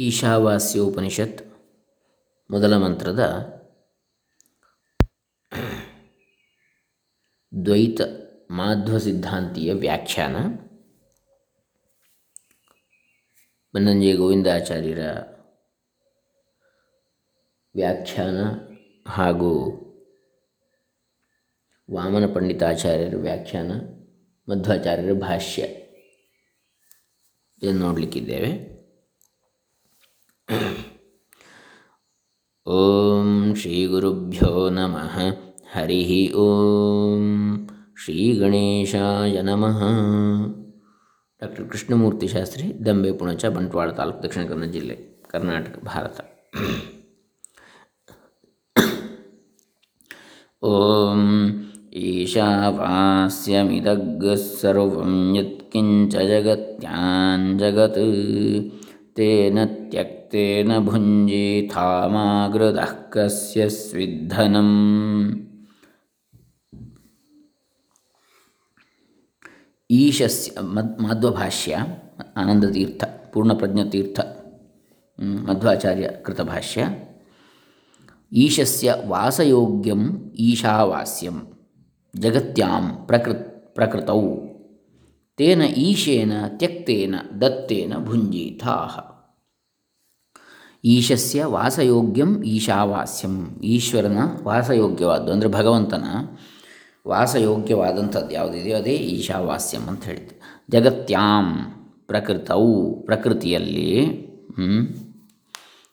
ಈಶಾವಾಸ್ಯೋಪನಿಷತ್ ಮೊದಲ ಮಂತ್ರದ ದ್ವೈತ ಮಾಧ್ವ ಸಿದ್ಧಾಂತೀಯ ವ್ಯಾಖ್ಯಾನ. ಬನ್ನಂಜೆ ಗೋವಿಂದಾಚಾರ್ಯರ ವ್ಯಾಖ್ಯಾನ ಹಾಗೂ ವಾಮನ ಪಂಡಿತಾಚಾರ್ಯರ ವ್ಯಾಖ್ಯಾನ, ಮಧ್ವಾಚಾರ್ಯರ ಭಾಷ್ಯ ಇದನ್ನು ನೋಡಲಿಕ್ಕಿದ್ದೇವೆ. ಓಂ ಶ್ರೀ ಗುರುಭ್ಯೋ ನಮಃ ಹರಿ ಓಂ ಶ್ರೀ ಗಣೇಶಾಯ ನಮಃ ಡಾಕ್ಟರ್ ಕೃಷ್ಣಮೂರ್ತಿ ಶಾಸ್ತ್ರಿ ದಂಬೆ ಪುಣಚ ಬಂಟ್ವಾಳ ತಾಲೂಕು ದಕ್ಷಿಣ ಕನ್ನಡ ಜಿಲ್ಲೆ ಕರ್ನಾಟಕ ಭಾರತ ಓಂ ಈಶಾವಾಸ್ಯಮಿದಗ್ಗಃ ಸರ್ವಂ ಯತ್ಕಿಂಚ ಜಗತ್ಯಾನ್ ಜಗತ್ ತೇನ ತ್ಯಕ್ತೇನ ಭುಂಜೀಥಾಮಾಗೃತಃ ಕಸ್ಯ ಸ್ವಿद्धನಂ ಈಶಸ್ಯ ಮದ್ ಮಾಧ್ವಭಾಷ್ಯ ಆನಂದತೀರ್ಥ ಪೂರ್ಣಪ್ರಜ್ಞತೀರ್ಥ ಮಧ್ವಾಚಾರ್ಯ ಕೃತಭಾಷ್ಯ ಈಶಸ್ಯ ವಾಸಯೋಗ್ಯಂ ಈಶಾವಾಸ್ಯಂ ಜಗತ್ಯಾಂ ಪ್ರಕೃತ್ ಪ್ರಕೃತೌ ತೇನ ಈಶೇನ ತ್ಯಕ್ತೇನ ದತ್ತೇನ ಭುಂಜೀಥಾಹ. ಈಶಸ್ಯ ವಾಸಯೋಗ್ಯಂ ಈಶಾವಾಸ್ಯಂ. ಈಶ್ವರನ ವಾಸಯೋಗ್ಯವಾದ್ದು ಅಂದರೆ ಭಗವಂತನ ವಾಸಯೋಗ್ಯವಾದಂಥದ್ದು ಯಾವುದಿದೆಯೋ ಅದೇ ಈಶಾವಾಸ್ಯಂ ಅಂತ ಹೇಳಿದ್ದು. ಜಗತ್ಯಾಂ ಪ್ರಕೃತೌ ಪ್ರಕೃತಿಯಲ್ಲಿ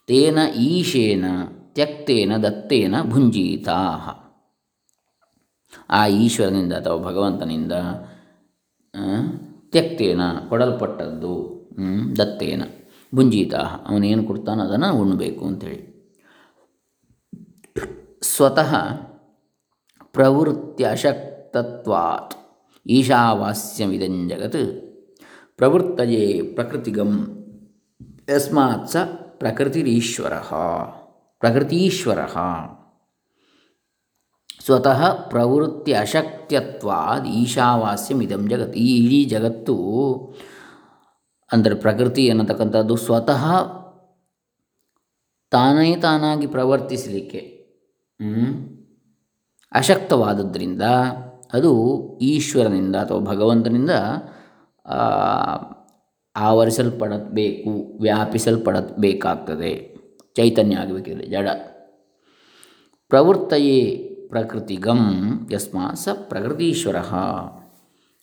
ತೇನ ಈಶೇನ ತ್ಯಕ್ತೇನ ದತ್ತೇನ ಭುಂಜೀತಾ ಆ ಈಶ್ವರನಿಂದ ಅಥವಾ ಭಗವಂತನಿಂದ ತ್ಯಕ್ತೇನ, ಕೊಡಲ್ಪಟ್ಟದ್ದು ದತ್ತೇನ ಭುಂಜೀತಾ ಅವನೇನು ಕೊಡ್ತಾನೋ ಅದನ್ನು ಉಣ್ಣಬೇಕು ಅಂಥೇಳಿ ಸ್ವತಃ ಪ್ರವೃತ್ತ್ಯಶಕ್ತತ್ವಾತ್ ಈಶಾವಾಸ್ಯಮಿದಂ ಜಗತ್, ಪ್ರವೃತ್ತಯೇ ಪ್ರಕೃತಿಗಂ, ಯಸ್ಮಾತ್ ಸ ಪ್ರಕೃತಿರೀಶ್ವರ, ಪ್ರಕೃತೀಶ್ವರ. ಸ್ವತಃ ಪ್ರವೃತ್ತಿ ಅಶಕ್ಯತ್ವಾದ್ ಈಶಾವಾಸ್ಯಮಿದಂ ಜಗತ್. ಈ ಇಡೀ ಜಗತ್ತು ಅಂದರೆ ಪ್ರಕೃತಿ ಅನ್ನತಕ್ಕಂಥದ್ದು ಸ್ವತಃ ತಾನೇ ತಾನಾಗಿ ಪ್ರವರ್ತಿಸಲಿಕ್ಕೆ ಅಶಕ್ತವಾದದ್ರಿಂದ ಅದು ಈಶ್ವರನಿಂದ ಅಥವಾ ಭಗವಂತನಿಂದ ಆವರಿಸಲ್ಪಡಬೇಕು, ವ್ಯಾಪಿಸಲ್ಪಡಬೇಕಾಗ್ತದೆ. ಚೈತನ್ಯ ಆಗಬೇಕಿದೆ ಜಡ. ಪ್ರವೃತ್ತಯೇ ಪ್ರಕೃತಿಗಂ ಯಸ್ಮಾ ಸ ಪ್ರಕೃತೀಶ್ವರ.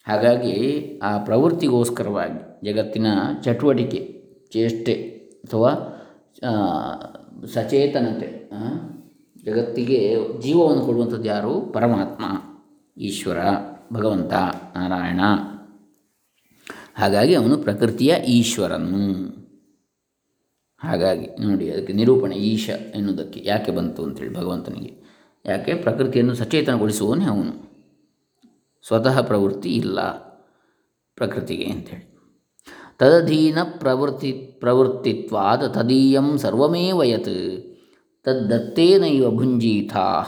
ಹಾಗಾಗಿ ಆ ಪ್ರವೃತ್ತಿಗೋಸ್ಕರವಾಗಿ ಜಗತ್ತಿನ ಚಟುವಟಿಕೆ, ಚೇಷ್ಟೆ ಅಥವಾ ಸಚೇತನತೆ ಜಗತ್ತಿಗೆ ಜೀವವನ್ನು ಕೊಡುವಂಥದ್ದು ಯಾರು? ಪರಮಾತ್ಮ, ಈಶ್ವರ, ಭಗವಂತ, ನಾರಾಯಣ. ಹಾಗಾಗಿ ಅವನು ಪ್ರಕೃತಿಯ ಈಶ್ವರನು. ಹಾಗಾಗಿ ನೋಡಿ, ಅದಕ್ಕೆ ನಿರೂಪಣೆ ಈಶ ಎನ್ನುವುದಕ್ಕೆ ಯಾಕೆ ಬಂತು ಅಂತೇಳಿ ಭಗವಂತನಿಗೆ. ಯಾಕೆ? ಪ್ರಕೃತಿಯನ್ನು ಸಚೇತನಗೊಳಿಸುವವನೇ ಅವನು. ಸ್ವತಃ ಪ್ರವೃತ್ತಿ ಇಲ್ಲ ಪ್ರಕೃತಿಗೆ ಅಂತೇಳಿ ತದಧೀನ ಪ್ರವೃತ್ತಿ, ಪ್ರವೃತ್ತಿತ್ವಾದ ತದೀಯಂ ಸರ್ವಮೇವ ಯತ್ ತದ್ದತ್ತೇನೈವ ಭುಂಜೀಥಾ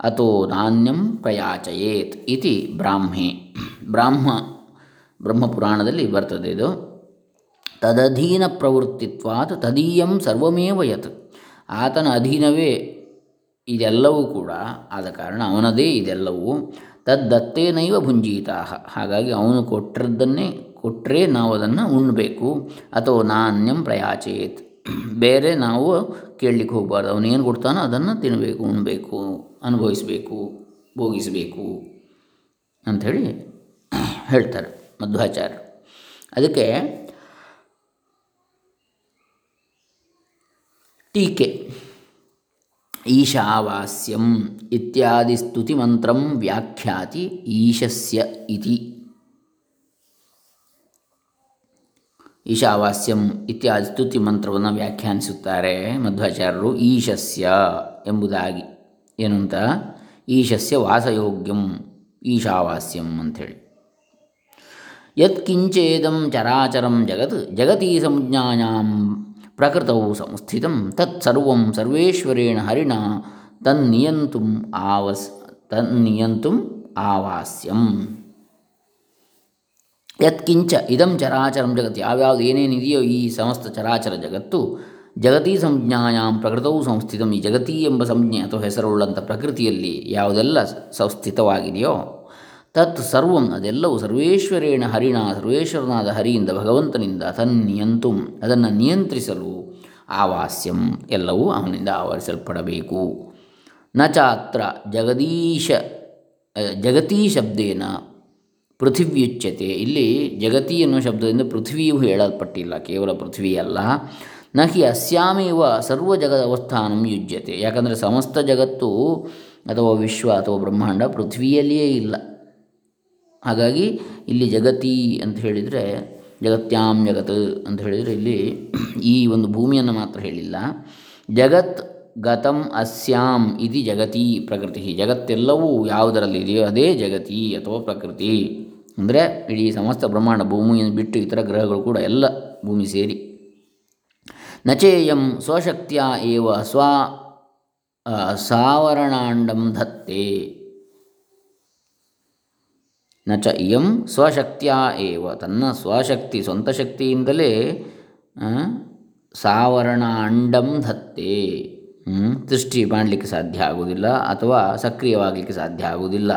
ಅಥೋ ನಾಣ್ಯಂ ಪ್ರಯಾಚಯೇತ್ ಇತಿ ಬ್ರಾಹ್ಮೆ. ಬ್ರಾಹ್ಮ, ಬ್ರಹ್ಮಪುರಾಣದಲ್ಲಿ ಬರ್ತದೆ ಇದು. ತದಧೀನ ಪ್ರವೃತ್ತಿತ್ವಾದ ತದೀಯಂ ಸರ್ವಮೇವ ಯತ್ ಆತನ ಅಧೀನವೇ ಇದೆಲ್ಲವೂ ಕೂಡ ಆದ ಕಾರಣ ಅವನದೇ ಇದೆಲ್ಲವೂ ತದ್ದತ್ತೇನೈವ ಭುಂಜೀತಾ ಹಾಗಾಗಿ ಅವನು ಕೊಟ್ಟಿದ್ದನ್ನೇ ಕೊಟ್ಟರೆ ನಾವು ಅದನ್ನು ಉಣ್ಣಬೇಕು ಅಥವಾ ನಾಣ್ಯಂ ಪ್ರಯಾಚೇತ್. ಬೇರೆ ನಾವು ಕೇಳಲಿಕ್ಕೆ ಹೋಗಬಾರ್ದು. ಅವನೇನು ಕೊಡ್ತಾನೋ ಅದನ್ನು ತಿನ್ನಬೇಕು ಉಣ್ಣಬೇಕು ಅನುಭವಿಸಬೇಕು, ಭೋಗಿಸಬೇಕು ಅಂಥೇಳಿ ಹೇಳ್ತಾರೆ ಮಧ್ವಾಚಾರ್ಯ ಅದಕ್ಕೆ ಟೀಕೆ. ಈಶಾವಾಸ್ಯಂ ಇತ್ಯಾದಿ ಸ್ತುತಿಮಂತ್ರಂ ವ್ಯಾಖ್ಯಾತಿ ಈಶಸ್ಯ ಇತಿ. ಈಶಾವಾಸ್ಯಂ ಇತ್ಯಾದಿ ಸ್ತುತಿ ಮಂತ್ರವನ್ನು ವ್ಯಾಖ್ಯಾನಿಸುತ್ತಾರೆ ಮಧ್ವಾಚಾರ್ಯರು. ಈಶಸ್ಯ ಎಂಬುದಾಗಿ. ಏನು ಅಂತ ಈಶಸ್ಯ ವಾಸಯೋಗ್ಯಂ, ಈಶಾವಾಸ್ಯಂ ಅಂಥೇಳಿ. ಯತ್ಕಿಂಚೇದಂ ಚರಾಚರಂ ಜಗತ್ ಜಗತಿ ಸಂಜ್ಞಾಯಾಂ ಪ್ರಕೃತೌ ಸಂಸ್ಥಿತಂ ತತ್ಸರ್ವಂ ಸರ್ವೇಶ್ವರೇಣ ಹರಿಣ ತನ್ನಿಯಂತುಂ ಆವಸ್ ತನ್ನಿಯಂತುಂ ಆವಾಸ್ಯಂ ಯತ್ಕಿಂಚ ಇದಂ ಚರಾಚರಂ ಜಗತ್ತು ಯಾವ್ಯಾವುದು ಏನೇನಿದೆಯೋ ಈ ಸಮಸ್ತ ಚರಾಚರ ಜಗತ್ತು ಜಗತಿ ಸಂಜ್ಞಾಯಾಮ್ ಪ್ರಕೃತವು ಸಂಸ್ಥಿತಂ ಈ ಜಗತಿ ಎಂಬ ಸಂಜ್ಞೆ ಅಥವಾ ಹೆಸರುಳ್ಳಂಥ ಪ್ರಕೃತಿಯಲ್ಲಿ ಯಾವುದೆಲ್ಲ ಸಂಸ್ಥಿತವಾಗಿದೆಯೋ ತತ್ ಸರ್ವಂ, ಅದೆಲ್ಲವೂ ಸರ್ವೇಶ್ವರೇಣ ಹರಿಣ, ಸರ್ವೇಶ್ವರನಾದ ಹರಿಯಿಂದ ಭಗವಂತನಿಂದ ತನ್ನಿಯಂತುಂ, ಅದನ್ನು ನಿಯಂತ್ರಿಸಲು ಆವಾಸ್ಯಂ ಎಲ್ಲವೂ ಅವನಿಂದ ಆವರಿಸಲ್ಪಡಬೇಕು. ನ ಚಾತ್ರ ಜಗದೀಶ ಜಗತೀ ಶಬ್ದೇನ ಪೃಥಿವ್ಯುಚ್ಯತೆ. ಇಲ್ಲಿ ಜಗತಿ ಎನ್ನುವ ಶಬ್ದದಿಂದ ಪೃಥ್ವಿಯು ಹೇಳಲ್ಪಟ್ಟಿಲ್ಲ, ಕೇವಲ ಪೃಥ್ವಿಯಲ್ಲ ನ ಹಿ ಅಸ್ಯಾಮೇವ ಸರ್ವ ಜಗದ ಅವಸ್ಥಾನಂ ಯುಜ್ಯತೆ. ಯಾಕಂದರೆ ಸಮಸ್ತ ಜಗತ್ತು ಅಥವಾ ವಿಶ್ವ ಅಥವಾ ಬ್ರಹ್ಮಾಂಡ ಪೃಥ್ವಿಯಲ್ಲಿಯೇ ಇಲ್ಲ. ಹಾಗಾಗಿ ಇಲ್ಲಿ ಜಗತಿ ಅಂತ ಹೇಳಿದರೆ, ಜಗತ್ಯಾಂ ಜಗತ್ ಅಂತ ಹೇಳಿದರೆ ಇಲ್ಲಿ ಈ ಒಂದು ಭೂಮಿಯನ್ನು ಮಾತ್ರ ಹೇಳಿಲ್ಲ. ಜಗತ್ ಗತಂ ಅಸ್ಯಾಂ ಇದು ಜಗತಿ ಪ್ರಕೃತಿ. ಜಗತ್ತೆಲ್ಲವೂ ಯಾವುದರಲ್ಲಿ ಇದೆಯೋ ಅದೇ ಜಗತಿ ಅಥವಾ ಪ್ರಕೃತಿ. ಅಂದರೆ ಇಡೀ ಸಮಸ್ತ ಬ್ರಹ್ಮಾಂಡ ಭೂಮಿಯನ್ನು ಬಿಟ್ಟು ಇತರ ಗ್ರಹಗಳು ಕೂಡ ಎಲ್ಲ ಭೂಮಿ ಸೇರಿ. ನಚೇಯಂ ಸ್ವಶಕ್ತಿಯ ಏವ ಸ್ವ ಸಾವರಣಾಂಡಂ ಧತ್ತೆ. ನ ಚ ಇಯಂ ಸ್ವಶಕ್ತಿಯ ಏವ. ತನ್ನ ಸ್ವಶಕ್ತಿ, ಸ್ವಂತ ಶಕ್ತಿಯಿಂದಲೇ ಸಾವರಣ ಅಂಡಂ ಧತ್ತೆ. ಸೃಷ್ಟಿ ಮಾಡಲಿಕ್ಕೆ ಸಾಧ್ಯ ಆಗುವುದಿಲ್ಲ ಅಥವಾ ಸಕ್ರಿಯವಾಗಲಿಕ್ಕೆ ಸಾಧ್ಯ ಆಗುವುದಿಲ್ಲ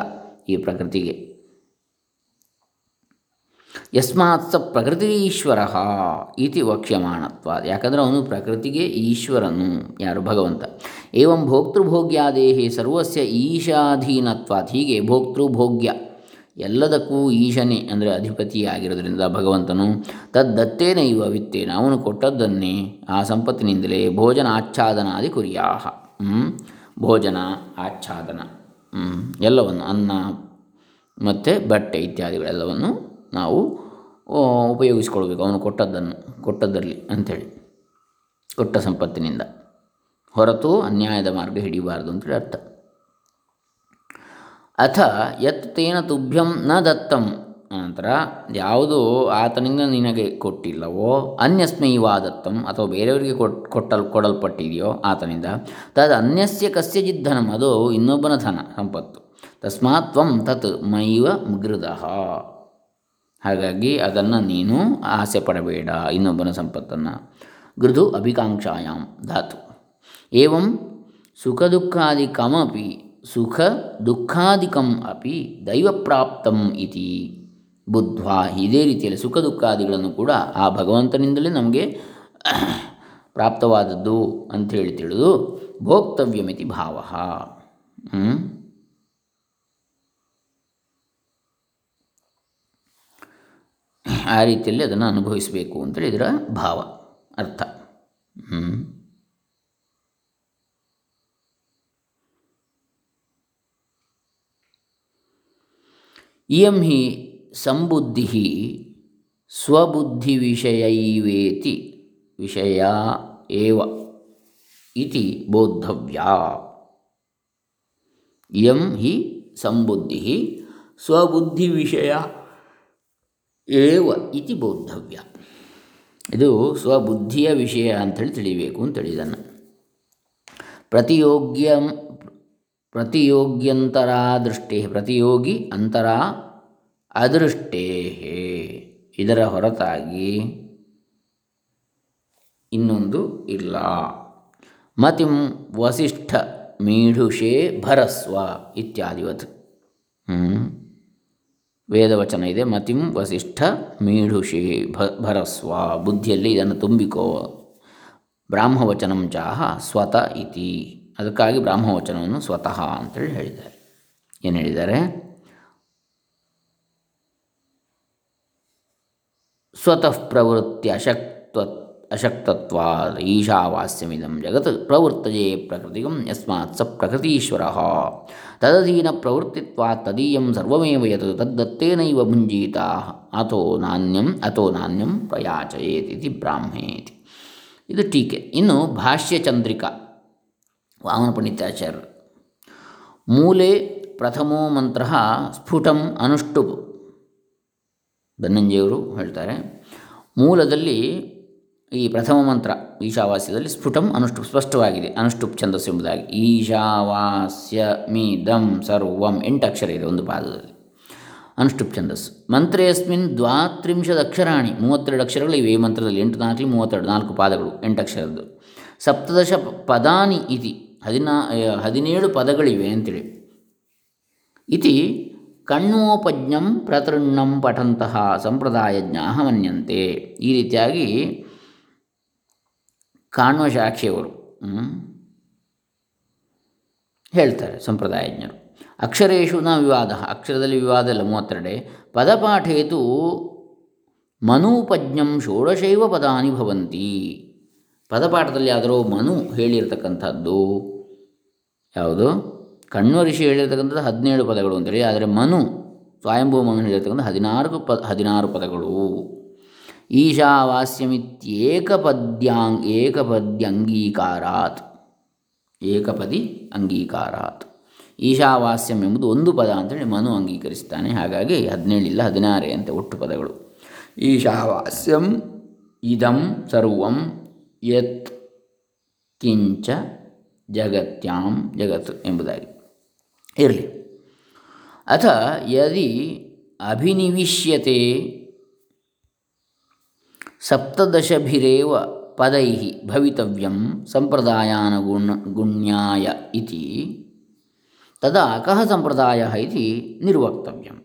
ಈ ಪ್ರಕೃತಿಗೆ. ಯಸ್ಮಾತ್ ಸ ಪ್ರಕೃತಿ ಈಶ್ವರ ಇತಿ ವಕ್ಷ್ಯಮಾಣತ್ವ ಯಾಕಂದರೆ ಅವನು ಪ್ರಕೃತಿಗೆ ಈಶ್ವರನು, ಯಾರು ಭಗವಂತ. ಏವಂ ಭೋಕ್ತೃಭೋಗ್ಯಾದೇಹಿ ಸರ್ವಸ್ಯ ಈಶಾಧೀನತ್ವಾತ್. ಹೀಗೆ ಭೋಕ್ತೃಭೋಗ್ಯ ಎಲ್ಲದಕ್ಕೂ ಈಶನೇ ಅಂದರೆ ಅಧಿಪತಿಯಾಗಿರೋದ್ರಿಂದ ಭಗವಂತನು ತದ್ದತ್ತೇನ ಇವ ವಿತ್ತೇನ, ಅವನು ಕೊಟ್ಟದ್ದನ್ನೇ ಆ ಸಂಪತ್ತಿನಿಂದಲೇ ಭೋಜನ ಆಚ್ಛಾದನಾದಿ ಕುರಿಯಾಹ. ಭೋಜನ ಆಚ್ಛಾದನ. ಎಲ್ಲವನ್ನು, ಅನ್ನ ಮತ್ತು ಬಟ್ಟೆ ಇತ್ಯಾದಿಗಳೆಲ್ಲವನ್ನು ನಾವು ಉಪಯೋಗಿಸ್ಕೊಳ್ಬೇಕು ಅವನು ಕೊಟ್ಟದ್ದನ್ನು ಕೊಟ್ಟದ್ದರಲ್ಲಿ ಅಂಥೇಳಿ. ಕೊಟ್ಟ ಸಂಪತ್ತಿನಿಂದ. ಹೊರತು ಅನ್ಯಾಯದ ಮಾರ್ಗ ಹಿಡಿಯಬಾರದು ಅಂತೇಳಿ ಅರ್ಥ. ಅಥ ಯತ್ ತೇನ ತುಭ್ಯಂ ನ ದತ್ತಂ. ನಂತರ ಯಾವುದು ಆತನಿಂದ ನಿನಗೆ ಕೊಟ್ಟಿಲ್ಲವೋ ಅನ್ಯಸ್ಮೈವಾ ದತ್ತಂ, ಅಥವಾ ಬೇರೆಯವರಿಗೆ ಕೊಟ್ ಕೊಡಲ್ಪಟ್ಟಿದೆಯೋ ಆತನಿಂದ, ತದ ಅನ್ಯಸ್ಯ ಕಸ್ಯಚಿತ್ ಧನಂ, ಅದು ಇನ್ನೊಬ್ಬನ ಧನ, ಸಂಪತ್ತು. ತಸ್ಮಾತ್ ತ್ವಂ ತತ್ ಮೈವ ಮೃದ. ಹಾಗಾಗಿ ಅದನ್ನು ನೀನು ಆಸೆ ಪಡಬೇಡ, ಇನ್ನೊಬ್ಬನ ಸಂಪತ್ತನ್ನು. ಗೃದು ಅಭಿಕಾಂಕ್ಷಾಯಾಂ ಧಾತು. ಏವಂ ಸುಖ ದುಃಖಾದಿಕಮಪಿ ಸುಖ ದುಃಖಾಧಿಕಂ ಅಪಿ ದೈವಪ್ರಾಪ್ತಂ ಇತಿ. ಬುದ್ಧ್ವಾ ಇದೇ ರೀತಿಯಲ್ಲಿ ಸುಖ ದುಃಖಾದಿಗಳನ್ನು ಕೂಡ ಆ ಭಗವಂತನಿಂದಲೇ ನಮಗೆ ಪ್ರಾಪ್ತವಾದದ್ದು ಅಂಥೇಳಿ ತಿಳಿದು ಭೋಕ್ತವ್ಯಮಿತಿ ಭಾವ. ಆ ರೀತಿಯಲ್ಲಿ ಅದನ್ನು ಅನುಭವಿಸಬೇಕು ಅಂತೇಳಿ ಇದರ ಭಾವ, ಅರ್ಥ. ಹ್ಞೂ ಇಯಂ ಹಿ ಸಂಬುದ್ಧಿ ಸ್ವಬುದ್ಧಿವಿಷಯೈವೇತಿ ವಿಷಯ ಏವ ಇತಿ ಬೋದ್ಧವ್ಯ. ಇಯಂ ಹಿ ಸಂಬುದ್ಧಿ ಸ್ವಬುದ್ಧಿವಿಷಯ ಏವ ಇತಿ ಬೋದ್ಧವ್ಯ. ಇದು ಸ್ವಬುದ್ಧಿಯ ವಿಷಯ ಅಂಥೇಳಿ ತಿಳಿಬೇಕು ಅಂತೇಳಿ ಇದನ್ನು ಪ್ರತಿಯೋಗ್ಯ ಪ್ರತಿಯೋಗ್ಯಂತರಾ ದೃಷ್ಟಿ ಪ್ರತಿಯೋಗಿ ಅಂತರ ಅದೃಷ್ಟೇ ಇದರ ಹೊರತಾಗಿ ಇನ್ನೊಂದು ಇಲ್ಲ. ಮತಿಂ ವಸಿಷ್ಠ ಮೀಢುಷೇ ಭರಸ್ವ ಇತ್ಯಾದಿವತ್. ವೇದವಚನ ಇದೆ, ಮತಿಂ ವಸಿಷ್ಠ ಮೀಢುಷೇ ಭ, ಭರಸ್ವ. ಬುದ್ಧಿಯಲ್ಲಿ ಇದನ್ನು ತುಂಬಿಕೋ. ಬ್ರಾಹ್ಮವಚನಂ ಚಾಹ ಸ್ವತ ಇತಿ. ಅದಕ್ಕಾಗಿ ಬ್ರಾಹ್ಮವಚನವನ್ನು ಸ್ವತಃ ಅಂತೇಳಿ ಹೇಳಿದ್ದಾರೆ. ಏನು ಹೇಳಿದ್ದಾರೆ? ಸ್ವತಃ ಪ್ರವೃತ್ತಿ ಅಶಕ್ತ ಅಶಕ್ತತ್ವ ಈಶಾವಾಸ್ಯಮಿದಂ ಜಗತ್ ಪ್ರವೃತ್ತಜೇ ಪ್ರಕೃತಿಗಂ ಯಸ್ಮಾತ್ ಸ ಪ್ರಕೃತೀಶ್ವರ. ತದಧೀನ ಪ್ರವೃತ್ತಿತ್ವಾ ತದೀಯಂ ಸರ್ವಮೇವ ಯತ್ ತದ್ದತ್ತೇನೈವ ಭುಂಜೀತ ಅಥೋ ನಾಣ್ಯಂ ಅಥೋ ನಾಣ್ಯಂ ಪ್ರಯಾಚಯೇತಿ ಬ್ರಾಹ್ಮೇತಿ. ಇದು ಟೀಕೆ. ಇನ್ನು ಭಾಷ್ಯಚಂದ್ರಿಕಾ. ವಾಮನ ಪಂಡಿತಾಚಾರ್ಯರು ಮೂಲೆ ಪ್ರಥಮೋ ಮಂತ್ರ ಸ್ಫುಟಂ ಅನುಷ್ಟುಪ್ ಧನಂಜಯವರು ಹೇಳ್ತಾರೆ, ಮೂಲದಲ್ಲಿ ಈ ಪ್ರಥಮ ಮಂತ್ರ ಈಶಾವಾಸ್ಯದಲ್ಲಿ ಸ್ಫುಟಂ ಅನುಷ್ಟು ಸ್ಪಷ್ಟವಾಗಿದೆ. ಅನುಷ್ಟುಪ್ ಛಂದಸ್ಸು ಎಂಬುದಾಗಿ. ಈಶಾವಾಸ್ಯ ಮಿದಂ ಸರ್ವಂ ಎಂಟು ಅಕ್ಷರ ಇದೆ ಒಂದು ಪಾದದಲ್ಲಿ. ಅನುಷ್ಠುಪ್ ಛಂದಸ್ಸು. ಮಂತ್ರೇಸ್ಮಿನ್ ದ್ವಾತ್ರಿಂಶದ ಅಕ್ಷರಾಣಿ. ಮೂವತ್ತೆರಡು ಅಕ್ಷರಗಳು ಇವೆ. ಮಂತ್ರದಲ್ಲಿ ಎಂಟು ನಾಲ್ಕು, ಮೂವತ್ತೆರಡು ನಾಲ್ಕು ಪಾದಗಳು ಎಂಟು ಅಕ್ಷರದ್ದು. ಸಪ್ತದಶ ಪದಾನಿ ಇತಿ. ಹದಿನಾ ಹದಿನೇಳು ಪದಗಳಿವೆ ಅಂತೇಳಿ. ಇತಿ ಕಣ್ಣೋಪಜ್ಞಂ ಪ್ರತೃಣ್ಣಂ ಪಠಂತಹ ಸಂಪ್ರದಾಯಜ್ಞ ಮನ್ಯಂತೆ ಈ ರೀತಿಯಾಗಿ ಕಾಣುವ ಸಾಕ್ಷಿಯವರು ಹೇಳ್ತಾರೆ ಸಂಪ್ರದಾಯಜ್ಞರು ಅಕ್ಷರೇಶು ನ ವಿವಾದ, ಅಕ್ಷರದಲ್ಲಿ ವಿವಾದ ಇಲ್ಲ, ಮೂವತ್ತೆರಡೆ. ಪದಪಾಠೇತು ಮನೂಪಜ್ಞಂ ಷೋಡಶೈವ ಪದಾನಿ ಭವಂತಿ. ಪದಪಾಠದಲ್ಲಿ ಆದರೂ ಮನು ಹೇಳಿರ್ತಕ್ಕಂಥದ್ದು. ಯಾವುದು? ಕಣ್ವ ಋಷಿ ಹೇಳಿರ್ತಕ್ಕಂಥದ್ದು ಹದಿನೇಳು ಪದಗಳು ಅಂತೇಳಿ ಆದರೆ ಮನು, ಸ್ವಯಂಭೂ ಮನು ಹೇಳಿರ್ತಕ್ಕಂಥ ಹದಿನಾರು ಪ, ಹದಿನಾರು ಪದಗಳು. ಈಶಾವಾಸ್ಯಮಿತ್ಯೇಕಪದ್ಯಾಂಗ್ ಏಕಪದ್ಯಂಗೀಕಾರಾತ್ ಏಕಪದಿ ಅಂಗೀಕಾರಾತ್. ಈಶಾವಾಸ್ಯಂ ಎಂಬುದು ಒಂದು ಪದ ಅಂತೇಳಿ ಮನು ಅಂಗೀಕರಿಸ್ತಾನೆ. ಹಾಗಾಗಿ ಹದಿನೇಳಿಲ್ಲ, ಹದಿನಾರೇ ಅಂತ ಒಟ್ಟು ಪದಗಳು. ಈಶಾವಾಸ್ಯಂ ಇದಂ ಸರ್ವಂ, ಯತ್ ಕಿಂಚ ಜಗತ್ಯಾಂ ಜಗತ್ ಎಂಬುದಾಗಿ. ಇರಲಿ. ಅಥ ಯದಿ ಅಭಿನಿವಿಶ್ಯತೆ ಸಪ್ತದಶಭಿರೇವ ಪದೈ ಭವಿತವ್ಯಂ ಸಂಪ್ರದಾಯಾನುಗುಣ ಗುಣ್ಯಾಯ ಇತಿ ತದಾ ಕಹ ಸಂಪ್ರದಾಯ ಇತಿ ನಿರ್ವಕ್ತವ್ಯಂ.